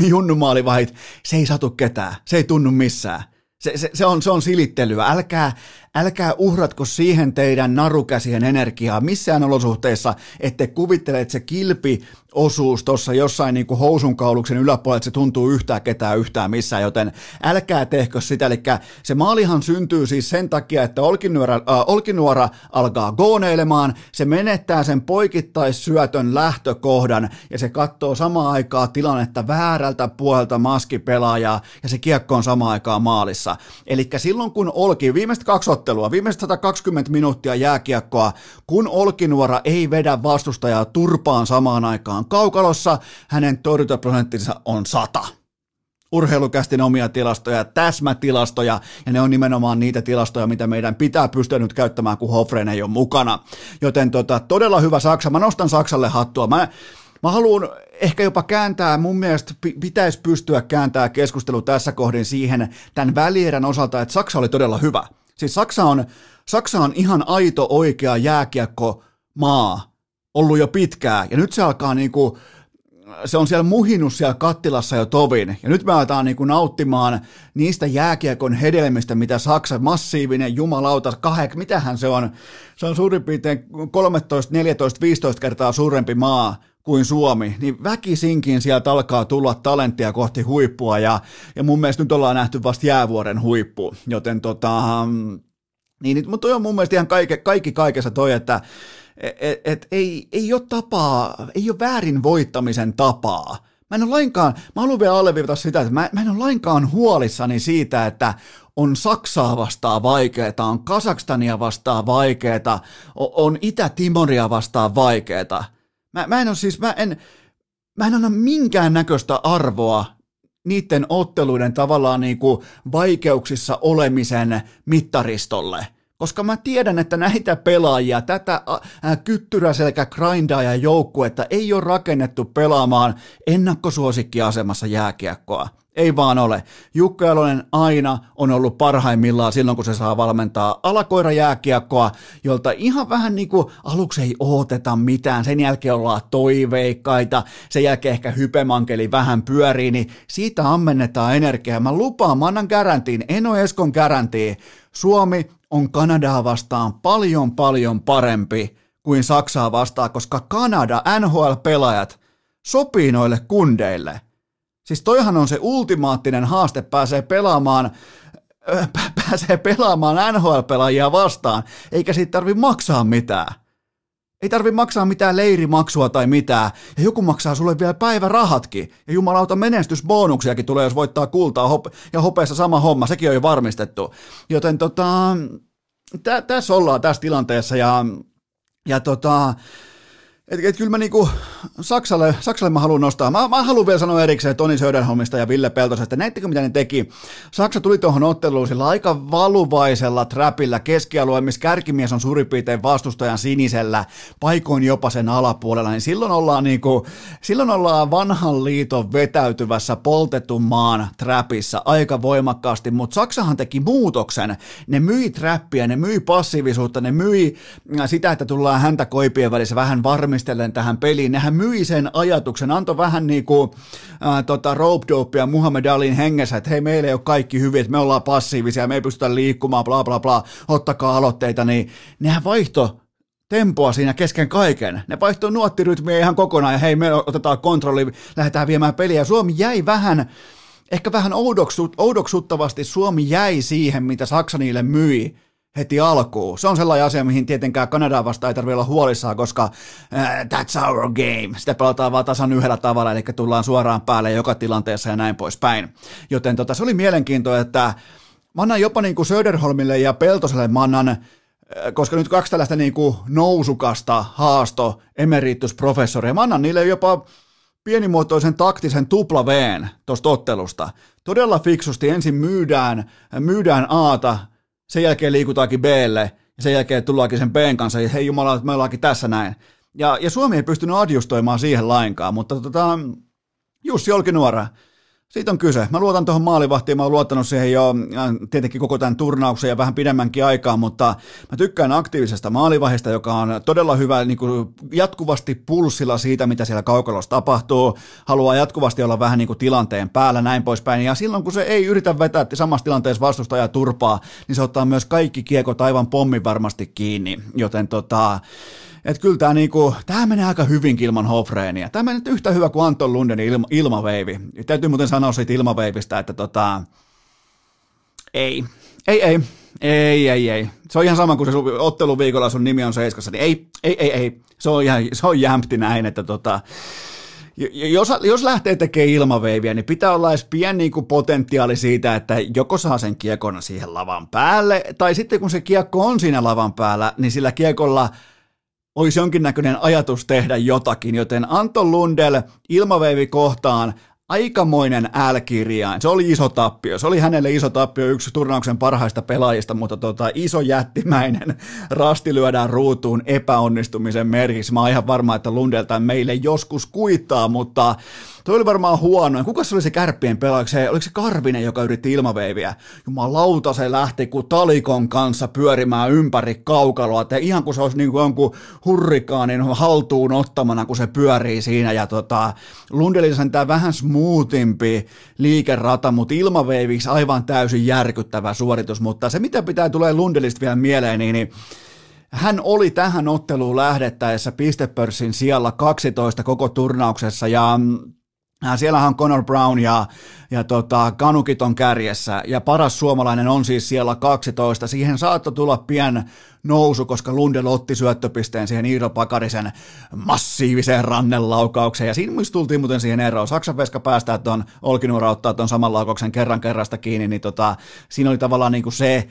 junnumaalivahit, se ei satu ketään, se ei tunnu missään. Se, se, se, on, se on silittelyä. Älkää, älkää uhratko siihen teidän narukäsien energiaa missään olosuhteissa, ette kuvittele, että se kilpi osuus tuossa jossain niin kuin housunkauluksen yläpuolella, että se tuntuu yhtään ketään yhtään missään, joten älkää tehkö sitä. Eli se maalihan syntyy siis sen takia, että Olkinuora, äh, Olkinuora alkaa gooneilemaan, se menettää sen poikittaissyötön lähtökohdan ja se katsoo samaan aikaa tilannetta väärältä puolelta maskipelaajaa ja se kiekko on samaan aikaan maalissa. Eli silloin kun Olki, viimeiset kaksi ottelua, viimeiset 120 minuuttia jääkiekkoa, kun Olkinuora ei vedä vastustajaa turpaan samaan aikaan kaukalossa, hänen torjuntaprosenttinsa on 100 urheilukästin omia tilastoja, täsmätilastoja, ja ne on nimenomaan niitä tilastoja, mitä meidän pitää pystyä nyt käyttämään, kun Hofren ei ole mukana. Joten tota, todella hyvä Saksa, mä nostan Saksalle hattua. Mä, mä haluan ehkä jopa kääntää, mun mielestä pitäisi pystyä kääntämään keskustelu tässä kohdin siihen tämän välierän osalta, että Saksa oli todella hyvä. Siis Saksa on, Saksa on ihan aito oikea jääkiekko maa ollut jo pitkään, ja nyt se alkaa niinku, se on siellä muhinut siellä kattilassa jo tovin, ja nyt me aletaan niinku nauttimaan niistä jääkiekon hedelmistä, mitä Saksa, massiivinen jumalauta, kahek, mitähän se on, se on suurin piirtein 13, 14, 15 kertaa suurempi maa kuin Suomi, niin väkisinkin sieltä alkaa tulla talenttia kohti huippua, ja, ja mun mielestä nyt ollaan nähty vasta jäävuoren huippu, joten tota, niin, mutta toi on mun mielestä ihan kaikki, kaikki kaikessa toi, että et, et, ei, ei ole tapaa, ei ole väärin voittamisen tapaa. Mä en ole lainkaan, mä haluan vielä alleviivata sitä, että mä, mä en ole lainkaan huolissani siitä, että on Saksaa vastaan vaikeeta, on Kasakstania vastaan vaikeeta, on Itä-Timoria vastaan vaikeeta. Mä, mä en ole siis, mä en, mä en anna minkään näköistä arvoa niiden otteluiden tavallaan niin kuin vaikeuksissa olemisen mittaristolle. Koska mä tiedän, että näitä pelaajia, tätä kyttyräselkä grindaaja joukkuetta ei ole rakennettu pelaamaan ennakkosuosikkiasemassa jääkiekkoa. Ei vaan ole. Jukka Jalonen aina on ollut parhaimmillaan silloin, kun se saa valmentaa alakoirajääkiekkoa, jolta ihan vähän niin kuin aluksi ei ooteta mitään, sen jälkeen ollaan toiveikkaita, sen jälkeen ehkä hypemankeli vähän pyörii, niin siitä ammennetaan energiaa. Mä lupaan, mä annan garantiin, en ole Eskon garantiin. Suomi on Kanadaa vastaan paljon paljon parempi kuin Saksaa vastaan, koska Kanada, NHL-pelaajat, sopii noille kundeille. Siis toihan on se ultimaattinen haaste, pääsee pelaamaan pääsee pelaamaan NHL-pelaajia vastaan, eikä siitä tarvi maksaa mitään. Ei tarvi maksaa mitään leirimaksua tai mitään, ja joku maksaa sulle vielä päivärahatkin, ja jumalauta menestysbonuksiakin tulee, jos voittaa kultaa, hop- ja hopeessa sama homma, sekin on jo varmistettu. Joten tota, tä- tässä ollaan tässä tilanteessa, ja, ja tota, et, et kyllä mä niinku Saksalle, Saksalle mä haluan nostaa. Mä, mä haluan vielä sanoa erikseen Toni Söderholmista ja Ville Peltosesta. Näittekö mitä ne teki? Saksa tuli tuohon otteluun sillä aika valuvaisella trapilla keskialueen, missä kärkimies on suurin piirtein vastustajan sinisellä, paikoin jopa sen alapuolella. Niin silloin ollaan, niinku, silloin ollaan vanhan liiton vetäytyvässä poltetun maan trapissa aika voimakkaasti, mutta Saksahan teki muutoksen. Ne myi trappia, ne myi passiivisuutta, ne myi sitä, että tullaan häntä koipien välissä vähän varmi valmistellen tähän peliin. Nehän myi sen ajatuksen, antoi vähän niin kuin ää, tota, rope dopea Muhammed Alin hengessä, että hei, meillä ei ole kaikki hyvin, että me ollaan passiivisia, me ei pystytä liikkumaan, bla bla bla, ottakaa aloitteita, niin nehän vaihto tempoa siinä kesken kaiken. Ne vaihtoi nuottirytmiä ihan kokonaan ja hei, me otetaan kontrolli, lähdetään viemään peliä. Suomi jäi vähän, ehkä vähän oudoksut, oudoksuttavasti Suomi jäi siihen, mitä Saksa niille myi heti alkuun. Se on sellainen asia, mihin tietenkään Kanadaa vastaan ei tarvitse olla huolissaan, koska uh, that's our game. Sitä pelataan vaan tasan yhdellä tavalla, eli tullaan suoraan päälle joka tilanteessa ja näin poispäin. Joten tota, se oli mielenkiintoista, että mä annan jopa niin kuin Söderholmille ja Peltoselle, mä annan äh, koska nyt kaksi tällaista niin kuin nousukasta haasto emeritusprofessoria, mä annan niille jopa pienimuotoisen taktisen tupla Vn tuosta ottelusta. Todella fiksusti ensin myydään, myydään Aata, sen jälkeen liikutaankin Blle, ja sen jälkeen tullaankin sen Bn kanssa, ja hei jumala, me ollaankin tässä näin. Ja, ja Suomi ei pystynyt adjustoimaan siihen lainkaan, mutta tota, Jussi Olkinuora, siitä on kyse. Mä luotan tuohon maalivahtiin, mä oon luottanut siihen jo tietenkin koko tämän turnauksen ja vähän pidemmänkin aikaa, mutta mä tykkään aktiivisesta maalivahista, joka on todella hyvä niin kuin jatkuvasti pulssilla siitä, mitä siellä kaukalossa tapahtuu, haluaa jatkuvasti olla vähän niin kuin tilanteen päällä, näin poispäin, ja silloin kun se ei yritä vetää samassa tilanteessa vastustajaa turpaa, niin se ottaa myös kaikki kiekot aivan pommin varmasti kiinni, joten tota, että kyllä tämä niinku, menee aika hyvin ilman Hofreenia. Tämä menee yhtä hyvä kuin Anton Lundenin ilma, ilmaveivi. Täytyy muuten sanoa siitä ilmaveivistä, että tota, ei, ei, ei, ei, ei, ei. Se on ihan sama kuin se otteluviikolla sun nimi on Seiskassa, niin ei, ei, ei, ei. Se on, ihan, se on jämpti näin, että tota, jos, jos lähtee tekemään ilmaveiviä, niin pitää olla edes pieni niin kuin potentiaali siitä, että joko saa sen kiekon siihen lavan päälle, tai sitten kun se kiekko on siinä lavan päällä, niin sillä kiekolla – olisi jonkinnäköinen ajatus tehdä jotakin, joten Anton Lundell ilmaveivi kohtaan aikamoinen L-kirjain. Se oli iso tappio. Se oli hänelle iso tappio, yksi turnauksen parhaista pelaajista, mutta tota, iso jättimäinen rasti lyödään ruutuun epäonnistumisen merkiksi. Mä oon ihan varma, että Lundelta meille joskus kuittaa, mutta Toi oli varmaan huono. Kuka se oli se kärppien pelaaja? Oliko se Karvinen, joka yritti ilmaveiviä? Jumalauta, se lähti kuin talikon kanssa pyörimään ympäri kaukaloa. Että ihan kuin se olisi niin kuin jonkun hurrikaanin haltuun ottamana, kun se pyörii siinä. Ja tota, Lundeli sentää vähän smoothimpi liikerata, mutta ilmaveiviksi aivan täysin järkyttävä suoritus. Mutta se, mitä pitää tulee Lundelista vielä mieleen, niin, niin hän oli tähän otteluun lähdettäessä pistepörssin siellä 12 koko turnauksessa ja mm, siellähän on Conor Brown ja, ja tota, Kanukit on kärjessä ja paras suomalainen on siis siellä 12. Siihen saattoi tulla pien nousu, koska Lundell otti syöttöpisteen siihen Iiro Pakarisen massiiviseen rannenlaukaukseen ja siinä myös tultiin muuten siihen eroon. Saksan veska päästää tuon Olkinuora ottaa tuon saman laukauksen kerran kerrasta kiinni, niin tota, siinä oli tavallaan niin kuin se,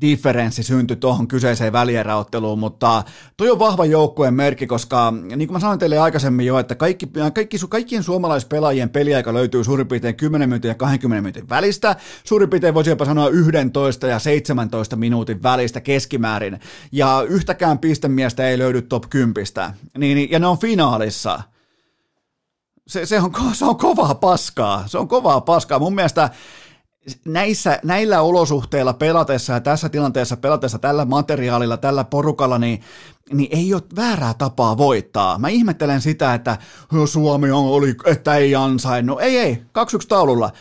differenssi syntyi tuohon kyseiseen välieräotteluun, mutta toi on vahva joukkueen merkki, koska niin kuin mä sanoin teille aikaisemmin jo, että kaikki, kaikki, kaikkien suomalaispelaajien peliaika löytyy suurin piirtein 10 minuutin ja 20 minuutin välistä, suurin piirtein voisi jopa sanoa 11 ja 17 minuutin välistä keskimäärin, ja yhtäkään pistemiestä ei löydy top 10, niin, ja ne on finaalissa, se, se, on, se on kovaa paskaa, se on kovaa paskaa. Mun mielestä näissä, näillä olosuhteilla pelatessa ja tässä tilanteessa pelatessa tällä materiaalilla, tällä porukalla, niin, niin ei ole väärää tapaa voittaa. Mä ihmettelen sitä, että Suomi on, oli, että ei ansainnut. Ei, ei, 2-1 taululla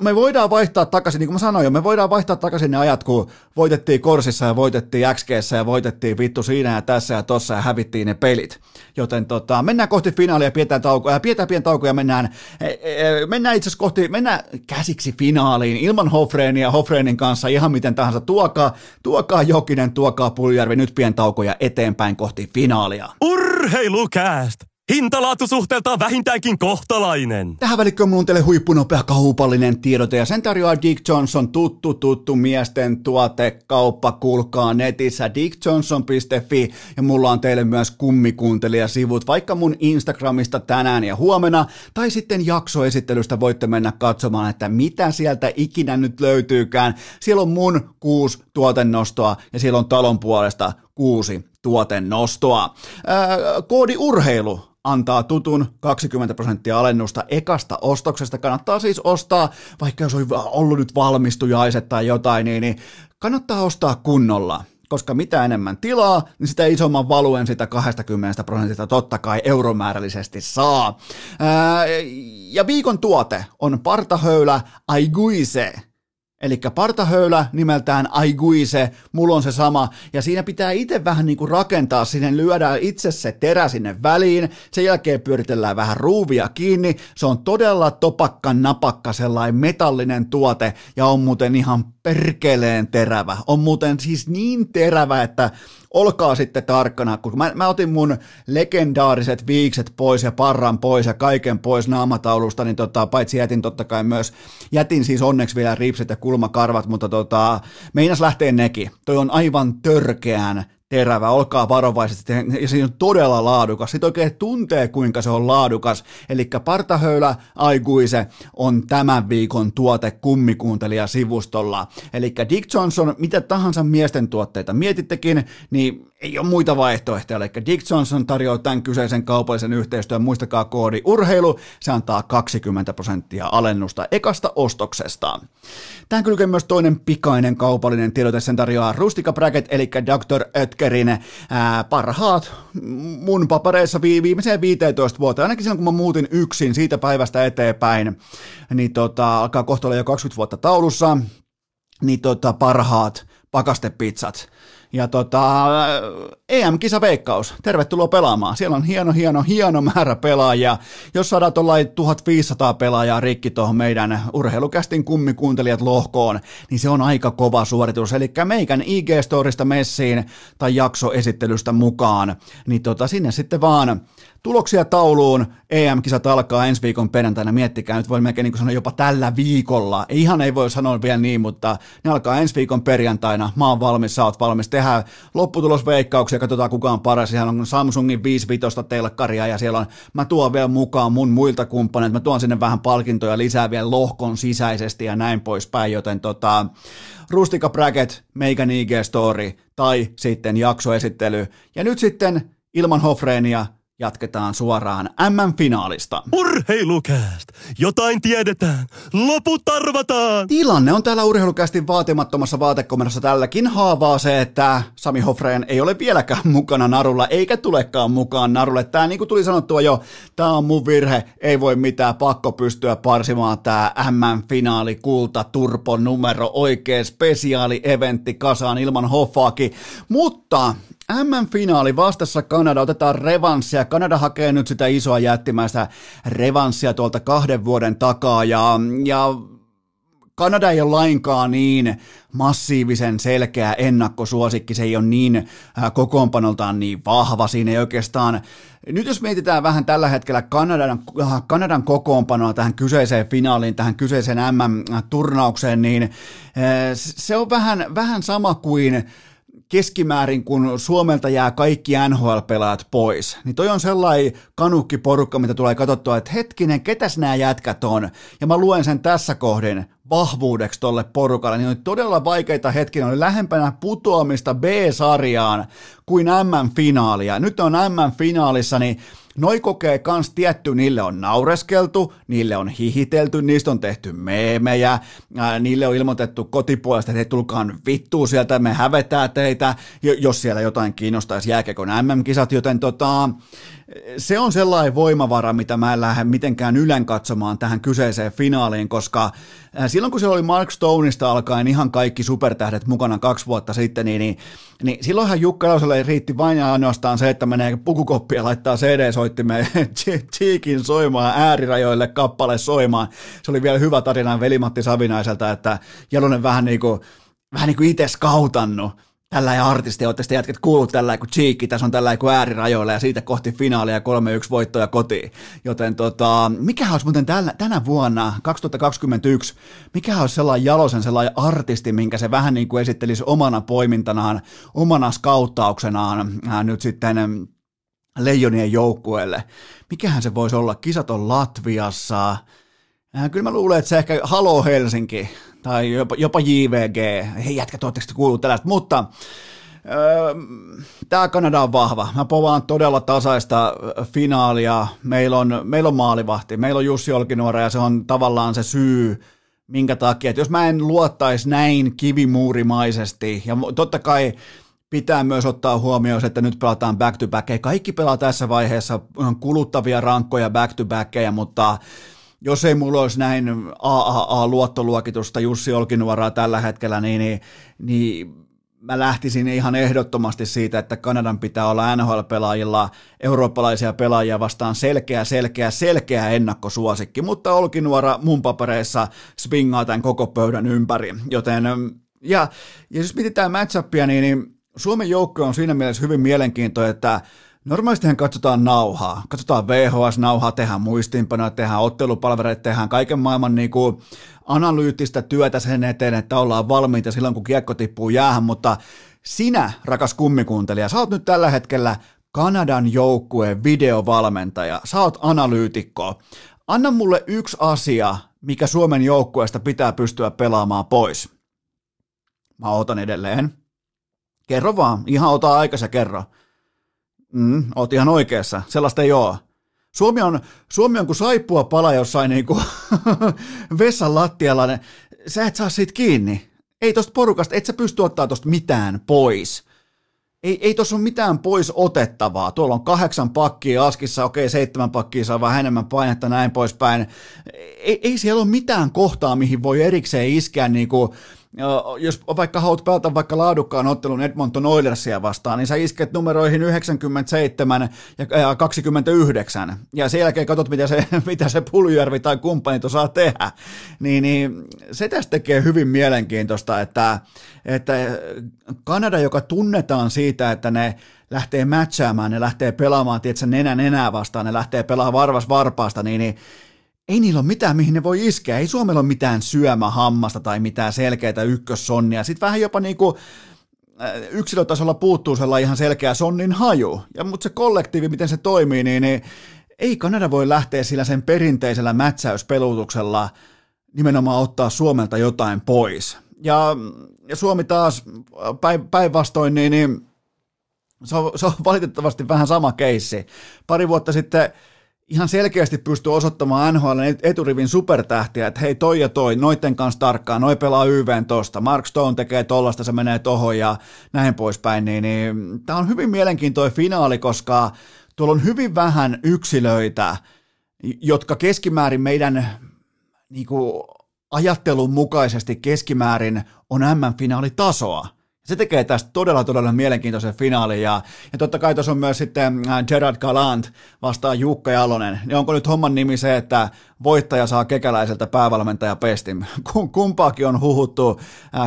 me voidaan vaihtaa takaisin, niin kuin mä sanoin jo, me voidaan vaihtaa takaisin ne ajat, kun voitettiin Korsissa ja voitettiin xg ja voitettiin vittu siinä ja tässä ja tossa ja hävittiin ne pelit. Joten tota, mennään kohti finaalia, pidetään taukoa ja pidetään pieni tauko ja mennään, e, e, mennään itse asiassa kohti, mennään käsiksi finaaliin ilman Hofreenia, Hofreenin kanssa ihan miten tahansa. Tuokaa, tuokaa Jokinen, tuokaa Puljärvi, nyt pien tauko ja eteenpäin kohti finaalia. Urheilukääst! Hintalaatusuhteeltaan vähintäänkin kohtalainen. Tähän välikköön mulla on teille huippunopea kaupallinen tiedote ja sen tarjoaa Dick Johnson tuttu tuttu miesten tuotekauppa. Kuulkaa netissä dickjohnson.fi ja mulla on teille myös kummikuuntelijasivut vaikka mun Instagramista tänään ja huomenna tai sitten jaksoesittelystä voitte mennä katsomaan, että mitä sieltä ikinä nyt löytyykään. Siellä on mun kuusi tuotennostoa ja siellä on talon puolesta kuusi tuotennostoa. Ää, koodi urheilu antaa tutun 20 prosenttia alennusta ekasta ostoksesta. Kannattaa siis ostaa, vaikka jos on ollut nyt valmistujaiset tai jotain, niin, niin kannattaa ostaa kunnolla koska mitä enemmän tilaa, niin sitä isomman valuen sitä 20 prosentista totta kai euromäärällisesti saa. Ää, ja viikon tuote on partahöylä Aiguise Eli partahöylä nimeltään Aiguise, mulla on se sama, ja siinä pitää itse vähän niin kuin rakentaa, sinne lyödään itse se terä sinne väliin, sen jälkeen pyöritellään vähän ruuvia kiinni, se on todella topakka napakka sellainen metallinen tuote, ja on muuten ihan perkeleen terävä, on muuten siis niin terävä, että olkaa sitten tarkkana, kun mä, mä otin mun legendaariset viikset pois ja parran pois ja kaiken pois naamataulusta, niin tota, paitsi jätin totta kai myös, jätin siis onneksi vielä ripset ja kulmakarvat, mutta tota, meinas lähtee nekin. Toi on aivan törkeän terävä, olkaa varovaisesti, ja se on todella laadukas. Sitten oikein tuntee, kuinka se on laadukas. Eli partahöylä aikuise on tämän viikon tuote kummikuuntelija sivustolla. Eli Dick Johnson, mitä tahansa miesten tuotteita mietittekin, niin ei ole muita vaihtoehtoja, eli Dick Johnson tarjoaa tämän kyseisen kaupallisen yhteistyön, muistakaa koodi urheilu, se antaa 20 prosenttia alennusta ekasta ostoksesta. Tähän kylkee myös toinen pikainen kaupallinen tiedote, sen tarjoaa Rustica Bracket, eli Dr. Ötkerin ää, parhaat mun papareissa vi- viimeiseen 15 vuotta, ainakin silloin kun mä muutin yksin siitä päivästä eteenpäin, niin tota, alkaa kohta olla jo 20 vuotta taulussa, niin tota, parhaat pakastepizzat ja tota, EM-kisaveikkaus, tervetuloa pelaamaan. Siellä on hieno, hieno, hieno määrä pelaajia. Jos saadaan tuollain 1500 pelaajaa rikki tuohon meidän urheilukästin kummikuuntelijat lohkoon, niin se on aika kova suoritus. Eli meikän IG-storista messiin tai jaksoesittelystä mukaan, niin tota, sinne sitten vaan Tuloksia tauluun, EM-kisat alkaa ensi viikon perjantaina, miettikää, nyt voi melkein niin sanoa jopa tällä viikolla, ihan ei voi sanoa vielä niin, mutta ne alkaa ensi viikon perjantaina, mä oon valmis, sä oot valmis, tehdään lopputulosveikkauksia, katsotaan kuka on paras, siellä on Samsungin 55 telkkaria ja siellä on, mä tuon vielä mukaan mun muilta kumppaneilta, mä tuon sinne vähän palkintoja lisää vielä lohkon sisäisesti ja näin poispäin, joten tota, Rustika Bracket, Meikän IG Story tai sitten jaksoesittely. Ja nyt sitten ilman Hofreenia jatketaan suoraan M-finaalista. Urheilukääst! Jotain tiedetään! Loput arvataan! Tilanne on täällä urheilukästin vaatimattomassa vaatekomerossa tälläkin haavaa se, että Sami Hofreen ei ole vieläkään mukana narulla, eikä tulekaan mukaan narulle. Tää niin kuin tuli sanottua jo, tää on mun virhe, ei voi mitään, pakko pystyä parsimaan tää M-finaali kulta turpo numero oikea spesiaali eventti kasaan ilman Hoffaakin. Mutta MM-finaali vastassa Kanada, otetaan revanssia. Kanada hakee nyt sitä isoa jättimäistä revanssia tuolta kahden vuoden takaa. Ja, ja Kanada ei ole lainkaan niin massiivisen selkeä ennakkosuosikki, se ei ole niin kokoonpanoltaan niin vahva, siinä. Ei oikeastaan, nyt jos mietitään vähän tällä hetkellä Kanadan, äh, Kanadan kokoonpanoa tähän kyseiseen finaaliin, tähän kyseiseen MM-turnaukseen, niin se on vähän, vähän sama kuin keskimäärin, kun Suomelta jää kaikki NHL-pelaajat pois, niin toi on sellainen kanukkiporukka, mitä tulee katsottua, että hetkinen, ketäs nämä jätkät on? Ja mä luen sen tässä kohdin vahvuudeksi tolle porukalle, niin oli todella vaikeita hetkiä, oli lähempänä putoamista B-sarjaan kuin M-finaalia. Nyt on M-finaalissa, niin Noi kokee kans tietty, niille on naureskeltu, niille on hihitelty, niistä on tehty meemejä, ää, niille on ilmoitettu kotipuolesta, että he tulkaan vittuu sieltä, me hävetää teitä, jos siellä jotain kiinnostaisi jääkekon MM-kisat, joten tota, se on sellainen voimavara, mitä mä en lähde mitenkään ylen katsomaan tähän kyseiseen finaaliin, koska äh, silloin kun se oli Mark Stoneista alkaen ihan kaikki supertähdet mukana kaksi vuotta sitten, niin, niin, niin silloinhan Jukka Lauselle riitti vain ja ainoastaan se, että menee pukukoppia laittaa CD-soittimeen Cheekin soimaan äärirajoille kappale soimaan. Se oli vielä hyvä tarina Velimatti Savinaiselta, että Jalonen vähän niin kuin, vähän niin kuin itse skautannut tällä artisti, olette sitten jätket kuullut tällä kuin Cheekki, tässä on tällä kuin äärirajoilla ja siitä kohti finaalia 3-1 voittoja kotiin. Joten tota, mikä olisi muuten tänä, tänä vuonna, 2021, mikä olisi sellainen jalosen sellainen artisti, minkä se vähän niin kuin esittelisi omana poimintanaan, omana skauttauksenaan ää, nyt sitten Leijonien joukkueelle. Mikähän se voisi olla? Kisat on Latviassa. Kyllä mä luulen, että se ehkä Halo Helsinki tai jopa, jopa JVG. Hei jätkä, oletteko kuullut tällaista? Mutta öö, tämä Kanada on vahva. Mä povaan todella tasaista finaalia. Meillä on, meillä on maalivahti, meillä on Jussi Olkinuora ja se on tavallaan se syy, minkä takia, että jos mä en luottaisi näin kivimuurimaisesti, ja totta kai pitää myös ottaa huomioon, että nyt pelataan back to back. Kaikki pelaa tässä vaiheessa kuluttavia rankkoja back to backkejä, mutta jos ei mulla olisi näin AAA-luottoluokitusta Jussi Olkinuoraa tällä hetkellä, niin, niin, niin mä lähtisin ihan ehdottomasti siitä, että Kanadan pitää olla NHL-pelaajilla eurooppalaisia pelaajia vastaan selkeä, selkeä, selkeä ennakkosuosikki, mutta Olkinuora mun papereissa swingaa tämän koko pöydän ympäri, joten ja, ja jos mietitään matchupia, niin, niin Suomen joukko on siinä mielessä hyvin mielenkiintoinen, että Normaalistihan katsotaan nauhaa. Katsotaan VHS-nauhaa, tehdään muistiinpanoja, tehdään ottelupalvereita, tehdään kaiken maailman niin kuin analyyttistä työtä sen eteen, että ollaan valmiita silloin, kun kiekko tippuu jäähän, mutta sinä, rakas kummikuuntelija, sä oot nyt tällä hetkellä Kanadan joukkueen videovalmentaja, sä oot analyytikko. Anna mulle yksi asia, mikä Suomen joukkueesta pitää pystyä pelaamaan pois. Mä otan edelleen. Kerro vaan, ihan ota aikansa kerro. Mm, oot ihan oikeassa, sellaista ei ole. Suomi on, Suomi on kuin saippua pala jossain niinku vessan lattialla, sä et saa siitä kiinni. Ei tosta porukasta, et sä pysty ottaa tosta mitään pois. Ei, ei tuossa ole mitään pois otettavaa. Tuolla on kahdeksan pakkia askissa, okei, seitsemän pakkia saa vähän enemmän painetta, näin poispäin. Ei, ei siellä ole mitään kohtaa, mihin voi erikseen iskeä niinku jos vaikka haluat pelata vaikka laadukkaan ottelun Edmonton Oilersia vastaan, niin sä isket numeroihin 97 ja 29, ja sen jälkeen katsot, mitä se, mitä se Puljärvi tai kumppanit osaa tehdä, niin, niin se tästä tekee hyvin mielenkiintoista, että, että Kanada, joka tunnetaan siitä, että ne lähtee matchaamaan, ne lähtee pelaamaan, tiedätkö, nenä nenää vastaan, ne lähtee pelaamaan varvas varpaasta, niin, niin ei niillä ole mitään, mihin ne voi iskeä. Ei Suomella ole mitään syömähammasta tai mitään selkeää ykkössonnia. Sitten vähän jopa niin kuin äh, yksilötasolla puuttuu sellainen ihan selkeä sonnin haju. Ja, mutta se kollektiivi, miten se toimii, niin, niin ei Kanada voi lähteä sillä sen perinteisellä mätsäyspelutuksella nimenomaan ottaa Suomelta jotain pois. Ja, ja Suomi taas päinvastoin, niin, niin se, on, se on valitettavasti vähän sama keissi. Pari vuotta sitten ihan selkeästi pystyy osoittamaan NHL eturivin supertähtiä, että hei toi ja toi, noitten kanssa tarkkaan, noi pelaa YVn tosta, Mark Stone tekee tollasta, se menee tohon ja näin poispäin, niin, niin tämä on hyvin mielenkiintoinen finaali, koska tuolla on hyvin vähän yksilöitä, jotka keskimäärin meidän niin kuin, ajattelun mukaisesti keskimäärin on M-finaalitasoa. Se tekee tästä todella, todella mielenkiintoisen finaalin ja, ja totta kai tuossa on myös sitten äh, Gerard Galant vastaan Jukka Jalonen. Ja onko nyt homman nimi se, että voittaja saa kekäläiseltä päävalmentaja pestin? Kumpaakin on huhuttu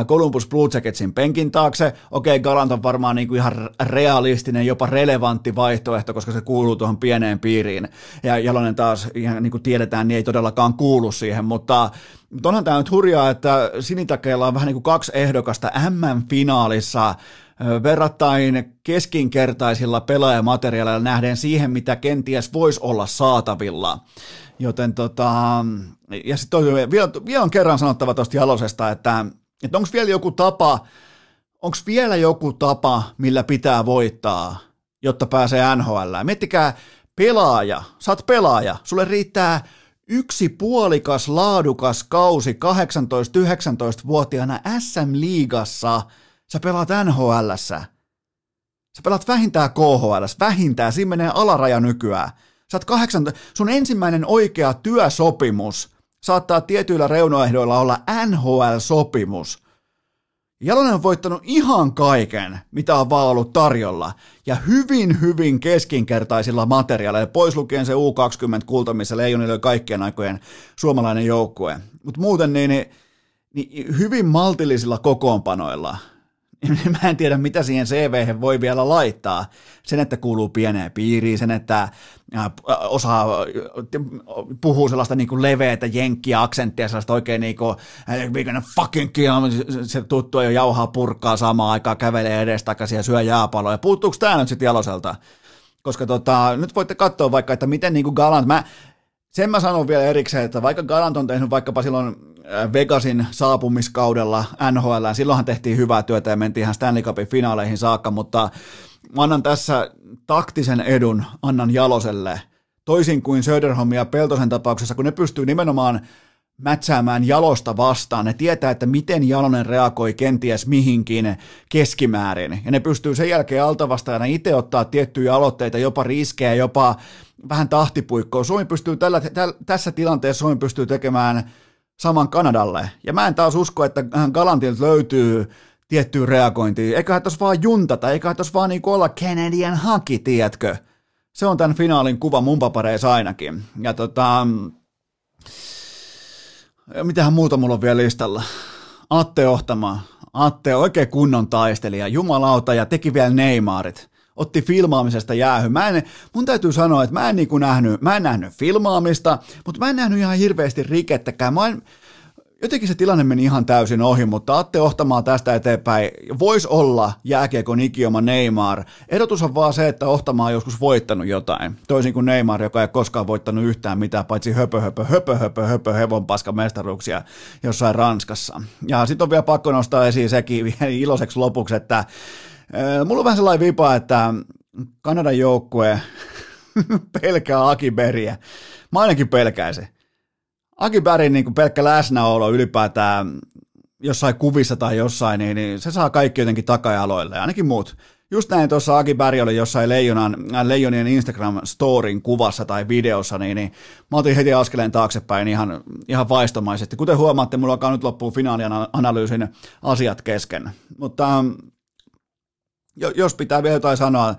Columbus Blue Jacketsin penkin taakse. Okei, Galant on varmaan niin kuin ihan realistinen, jopa relevantti vaihtoehto, koska se kuuluu tuohon pieneen piiriin. Ja Jalonen taas, ihan niin kuin tiedetään, niin ei todellakaan kuulu siihen, mutta mutta onhan tämä nyt hurjaa, että sinitakeilla on vähän niin kuin kaksi ehdokasta MM-finaalissa verrattain keskinkertaisilla pelaajamateriaaleilla nähden siihen, mitä kenties voisi olla saatavilla. Joten tota, ja sitten vielä, vielä on kerran sanottava tuosta Jalosesta, että, että onko vielä joku tapa, onko vielä joku tapa, millä pitää voittaa, jotta pääsee NHL. Miettikää, pelaaja, sä oot pelaaja, sulle riittää yksi puolikas laadukas kausi 18-19-vuotiaana SM-liigassa, sä pelaat nhl Sä pelaat vähintään KHL, vähintään, siinä menee alaraja nykyään. Sä oot 18, sun ensimmäinen oikea työsopimus saattaa tietyillä reunaehdoilla olla NHL-sopimus – Jalonen on voittanut ihan kaiken, mitä on vaan ollut tarjolla, ja hyvin, hyvin keskinkertaisilla materiaaleilla, pois lukien se U20-kulta, missä Leijonille oli kaikkien aikojen suomalainen joukkue. Mutta muuten niin, niin, niin hyvin maltillisilla kokoonpanoilla – mä en tiedä, mitä siihen CV voi vielä laittaa. Sen, että kuuluu pieneen piiriin, sen, että osaa puhuu sellaista niin kuin leveätä jenkkiä aksenttia, sellaista oikein niin kuin, fucking kill, se tuttu jo jauhaa purkaa samaan aikaan, kävelee edestakaisin ja syö jääpaloja. Puuttuuko tämä nyt sitten Jaloselta? Koska tota, nyt voitte katsoa vaikka, että miten niin kuin Galant, mä, sen mä sanon vielä erikseen, että vaikka Galant on tehnyt vaikkapa silloin Vegasin saapumiskaudella NHL, silloinhan tehtiin hyvää työtä ja mentiin ihan Stanley Cupin finaaleihin saakka, mutta mä annan tässä taktisen edun, annan Jaloselle, toisin kuin Söderholm ja Peltosen tapauksessa, kun ne pystyy nimenomaan mätsäämään jalosta vastaan. Ne tietää, että miten Jalonen reagoi kenties mihinkin keskimäärin. Ja ne pystyy sen jälkeen altavastaajana itse ottaa tiettyjä aloitteita, jopa riskejä, jopa vähän tahtipuikkoa. Suomi pystyy tällä, täl, tässä tilanteessa Suomi pystyy tekemään saman Kanadalle. Ja mä en taas usko, että Galantilta löytyy tiettyä reagointia. Eiköhän tuossa vaan juntata, eiköhän tuossa vaan niin olla Canadian haki, tiedätkö? Se on tämän finaalin kuva mun papareissa ainakin. Ja tota, mitähän muuta mulla on vielä listalla? Atte Ohtama. Atte oikein kunnon taistelija, jumalauta, ja teki vielä Neymarit. Otti filmaamisesta jäähy. Mä en, mun täytyy sanoa, että mä en, niin nähnyt, mä en nähnyt filmaamista, mutta mä en nähnyt ihan hirveästi rikettäkään. Mä en, jotenkin se tilanne meni ihan täysin ohi, mutta Atte Ohtamaa tästä eteenpäin voisi olla jääkiekon ikioma Neymar. Edotus on vaan se, että Ohtamaa on joskus voittanut jotain, toisin kuin Neymar, joka ei koskaan voittanut yhtään mitään, paitsi höpö, höpö, höpö, höpö, höpö, hevon paska mestaruuksia jossain Ranskassa. Ja sitten on vielä pakko nostaa esiin sekin iloiseksi lopuksi, että mulla on vähän sellainen vipa, että Kanadan joukkue pelkää Akiberiä. Mä ainakin pelkäisin. Aki Bärin niin pelkkä läsnäolo ylipäätään jossain kuvissa tai jossain, niin, niin se saa kaikki jotenkin takajaloille, ainakin muut. Just näin tuossa Aki Bäri oli jossain Leijonan, äh, Leijonien Instagram-storin kuvassa tai videossa, niin, niin mä otin heti askeleen taaksepäin ihan, ihan vaistomaisesti. Kuten huomaatte, mulla alkaa nyt loppuu finaalianalyysin asiat kesken. Mutta ähm, jos pitää vielä jotain sanoa,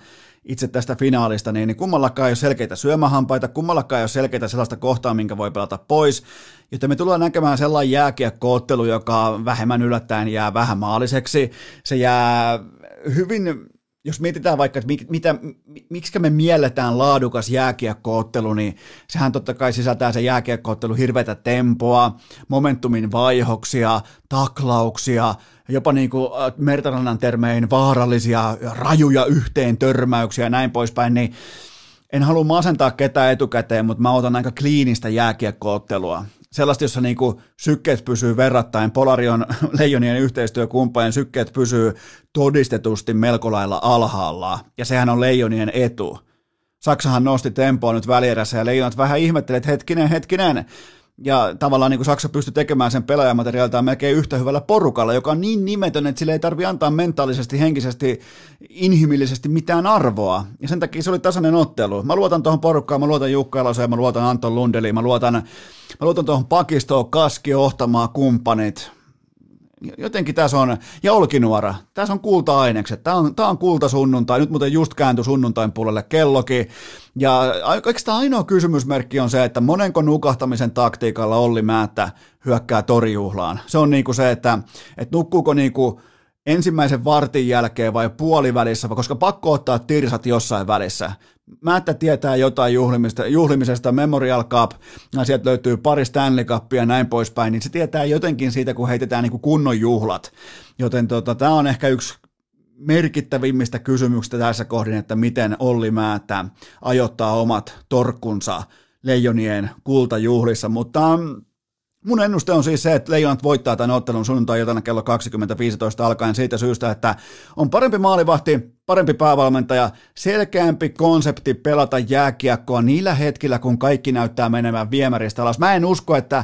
itse tästä finaalista, niin, niin kummallakaan ei ole selkeitä syömähampaita, kummallakaan ei ole selkeitä sellaista kohtaa, minkä voi pelata pois, joten me tullaan näkemään sellainen jääkiekkoottelu, joka vähemmän yllättäen jää vähän maaliseksi. Se jää hyvin jos mietitään vaikka, että miksi me mielletään laadukas jääkiekkoottelu, niin sehän totta kai sisältää se jääkiekkoottelu hirveätä tempoa, momentumin vaihoksia, taklauksia, jopa niin kuin äh, Mertarannan termein vaarallisia, rajuja yhteen törmäyksiä ja näin poispäin, niin en halua masentaa ketään etukäteen, mutta mä otan aika kliinistä jääkiekkoottelua. Sellaista, jossa niin kuin sykkeet pysyy verrattain, Polarion leijonien yhteistyökumppanien sykkeet pysyy todistetusti melko lailla alhaalla, ja sehän on leijonien etu. Saksahan nosti tempoa nyt välierässä, ja leijonat vähän ihmettelee, että hetkinen, hetkinen, ja tavallaan niin kuin Saksa pystyi tekemään sen pelaajamateriaaliltaan melkein yhtä hyvällä porukalla, joka on niin nimetön, että sille ei tarvi antaa mentaalisesti, henkisesti, inhimillisesti mitään arvoa. Ja sen takia se oli tasainen ottelu. Mä luotan tuohon porukkaan, mä luotan Jukka Eloseen, mä luotan Anton Lundeliin, mä luotan, mä luotan tuohon pakistoon, Kaski, Ohtamaa, kumppanit. Jotenkin tässä on, ja Olkinuora, tässä on kulta-ainekset, tämä on, tämä on kulta sunnuntai, nyt muuten just kääntyi sunnuntain puolelle kellokin, ja oikeastaan ainoa kysymysmerkki on se, että monenko nukahtamisen taktiikalla Olli Määttä hyökkää torjuhlaan. Se on niinku se, että, että nukkuuko niinku ensimmäisen vartin jälkeen vai puolivälissä, koska pakko ottaa tirsat jossain välissä. Määttä tietää jotain juhlimisesta, juhlimisesta, Memorial Cup, ja sieltä löytyy pari Stanley Cupia ja näin poispäin, niin se tietää jotenkin siitä, kun heitetään niin kuin kunnon juhlat. Joten tota, tämä on ehkä yksi merkittävimmistä kysymyksistä tässä kohdin, että miten Olli Määttä ajoittaa omat torkkunsa leijonien kultajuhlissa, mutta Mun ennuste on siis se, että Leijonat voittaa tämän ottelun sunnuntai-iltana kello 20.15 alkaen siitä syystä, että on parempi maalivahti, parempi päävalmentaja, selkeämpi konsepti pelata jääkiekkoa niillä hetkillä, kun kaikki näyttää menevän viemäristä alas. Mä en usko, että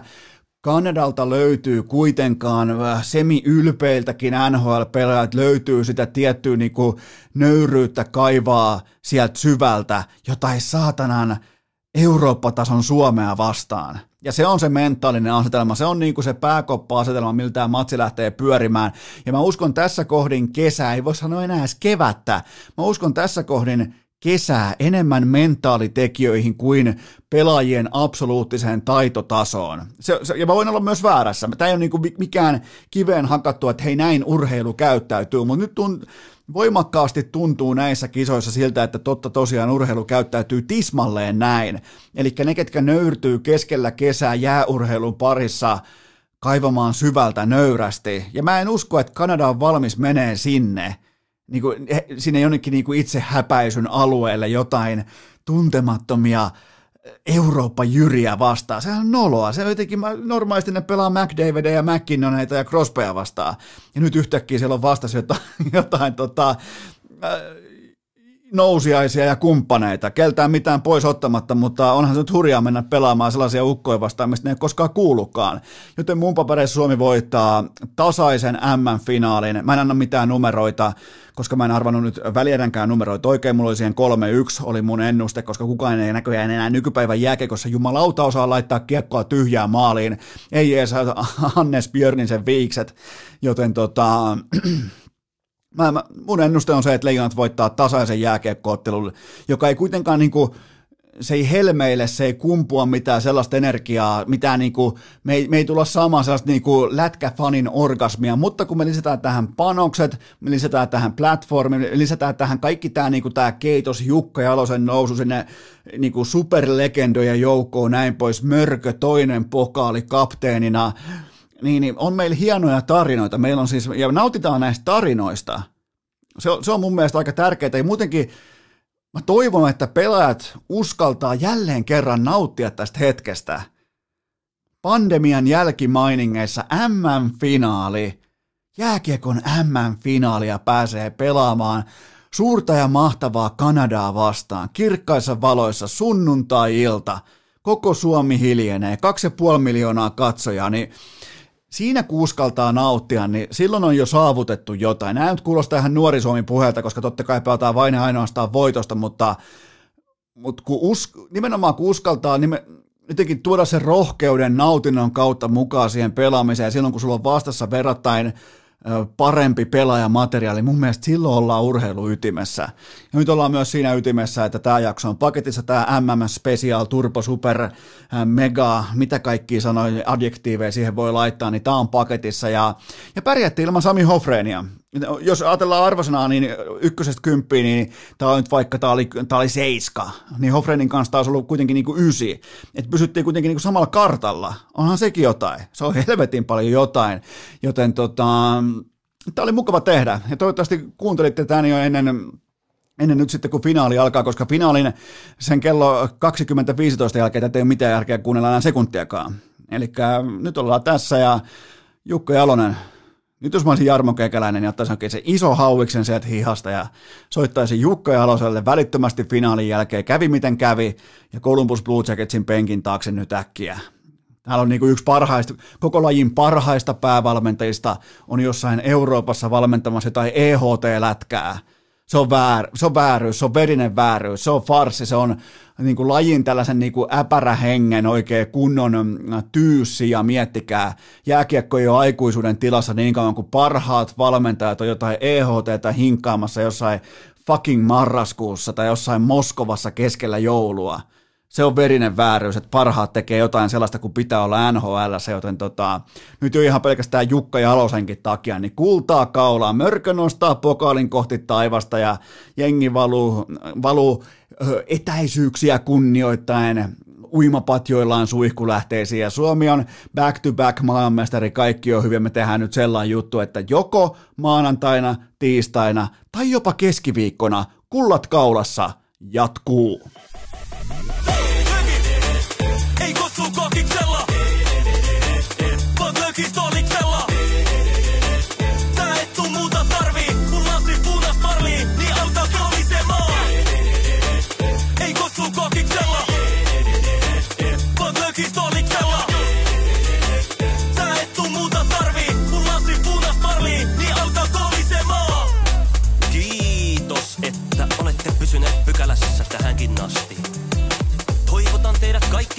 Kanadalta löytyy kuitenkaan äh, semi-ylpeiltäkin NHL-pelaajat, löytyy sitä tiettyä niin kuin nöyryyttä kaivaa sieltä syvältä, jotain saatanan Eurooppa-tason Suomea vastaan. Ja se on se mentaalinen asetelma, se on niin kuin se pääkoppa-asetelma, miltä tämä matsi lähtee pyörimään. Ja mä uskon tässä kohdin kesää, ei voi sanoa enää edes kevättä, mä uskon tässä kohdin kesää enemmän mentaalitekijöihin kuin pelaajien absoluuttiseen taitotasoon. Se, se, ja mä voin olla myös väärässä. Tämä ei ole niin mikään kiveen hakattu, että hei näin urheilu käyttäytyy, mutta nyt tunt, voimakkaasti tuntuu näissä kisoissa siltä, että totta tosiaan urheilu käyttäytyy tismalleen näin. Eli ne, ketkä nöyrtyy keskellä kesää jääurheilun parissa kaivamaan syvältä nöyrästi. Ja mä en usko, että Kanada on valmis menee sinne, niin kuin, sinne jonnekin niin kuin itse häpäisyn alueelle jotain tuntemattomia Eurooppa-jyriä vastaan. Sehän on noloa. Se jotenkin, normaalisti ne pelaa McDavidia ja McKinnoneita ja Crosbya vastaan. Ja nyt yhtäkkiä siellä on vastasi jotain, jotain tota, äh, nousiaisia ja kumppaneita, keltään mitään pois ottamatta, mutta onhan se nyt hurjaa mennä pelaamaan sellaisia ukkoja vastaan, mistä ne ei koskaan kuulukaan. Joten mun papereissa Suomi voittaa tasaisen M-finaalin. Mä en anna mitään numeroita, koska mä en arvannut nyt välieränkään numeroita oikein. Mulla oli siihen 3-1, oli mun ennuste, koska kukaan ei näköjään enää nykypäivän jääkekossa jumalauta osaa laittaa kiekkoa tyhjään maaliin. Ei edes Hannes Björnisen viikset, joten tota... Mä, mä, mun ennuste on se, että Leijonat voittaa tasaisen jääkiekkoottelun, joka ei kuitenkaan niin kuin, se ei helmeille, se ei kumpua mitään sellaista energiaa, mitään niin kuin, me, ei, me ei tulla saamaan sellaista niin kuin lätkäfanin orgasmia, mutta kun me lisätään tähän panokset, me lisätään tähän platformiin, me lisätään tähän kaikki tämä, niin kuin tämä Keitos, Jukka Jalosen nousu sinne niin kuin superlegendojen joukkoon, näin pois, Mörkö, toinen pokaali kapteenina, niin, niin on meillä hienoja tarinoita. Meillä on siis, ja nautitaan näistä tarinoista. Se on, se on mun mielestä aika tärkeää. Ja muutenkin mä toivon, että pelaajat uskaltaa jälleen kerran nauttia tästä hetkestä. Pandemian jälkimainingeissa MM-finaali, jääkiekon MM-finaalia pääsee pelaamaan suurta ja mahtavaa Kanadaa vastaan, kirkkaissa valoissa sunnuntai-ilta, koko Suomi hiljenee, kaksi ja puoli miljoonaa katsojaa, niin siinä kun uskaltaa nauttia, niin silloin on jo saavutettu jotain. Nämä nyt kuulostaa ihan nuori Suomi puheelta, koska totta kai pelataan vain ja ainoastaan voitosta, mutta, mutta kun us, nimenomaan kun uskaltaa nime, jotenkin tuoda sen rohkeuden nautinnon kautta mukaan siihen pelaamiseen, silloin kun sulla on vastassa verrattain parempi pelaajamateriaali. Mun mielestä silloin ollaan urheiluytimessä. Ja nyt ollaan myös siinä ytimessä, että tämä jakso on paketissa, tämä MM Special, Turbo Super, Mega, mitä kaikki sanoi, adjektiiveja siihen voi laittaa, niin tämä on paketissa. Ja, ja pärjättiin ilman Sami Hofreenia jos ajatellaan arvosanaa, niin ykkösestä kymppiin, niin tämä on nyt vaikka tämä oli, tämä oli seiska, niin Hofrenin kanssa taas ollut kuitenkin niin kuin ysi. Että pysyttiin kuitenkin niin kuin samalla kartalla. Onhan sekin jotain. Se on helvetin paljon jotain. Joten tota, tämä oli mukava tehdä. Ja toivottavasti kuuntelitte tämän jo ennen ennen nyt sitten kun finaali alkaa, koska finaalin sen kello 20.15 jälkeen tätä ei ole mitään järkeä kuunnella enää sekuntiakaan. Eli nyt ollaan tässä ja Jukka Jalonen nyt jos mä olisin Jarmo Kekäläinen, niin ottaisin oikein se iso hauiksen sieltä hihasta ja soittaisin Jukka Jaloselle välittömästi finaalin jälkeen. Kävi miten kävi ja Columbus Blue Jacketsin penkin taakse nyt äkkiä. Täällä on niin kuin yksi parhaista, koko lajin parhaista päävalmentajista on jossain Euroopassa valmentamassa jotain EHT-lätkää. Se on, väär, se on vääryys, se on verinen vääryys, se on farsi, se on niin kuin lajin tällaisen niin äpärähengen oikein kunnon mm, tyyssi ja miettikää, jääkiekko ei ole aikuisuuden tilassa niin kauan kuin parhaat valmentajat on jotain EHT hinkkaamassa jossain fucking marraskuussa tai jossain Moskovassa keskellä joulua – se on verinen vääryys, että parhaat tekee jotain sellaista kuin pitää olla NHL, joten tota, nyt jo ihan pelkästään Jukka Jalosenkin takia, niin kultaa kaulaa, mörkö nostaa pokaalin kohti taivasta ja jengi valuu, valuu etäisyyksiä kunnioittain uimapatjoillaan suihkulähteisiin ja Suomi on back-to-back maailmanmestari, kaikki on hyvin, me tehdään nyt sellainen juttu, että joko maanantaina, tiistaina tai jopa keskiviikkona kullat kaulassa jatkuu.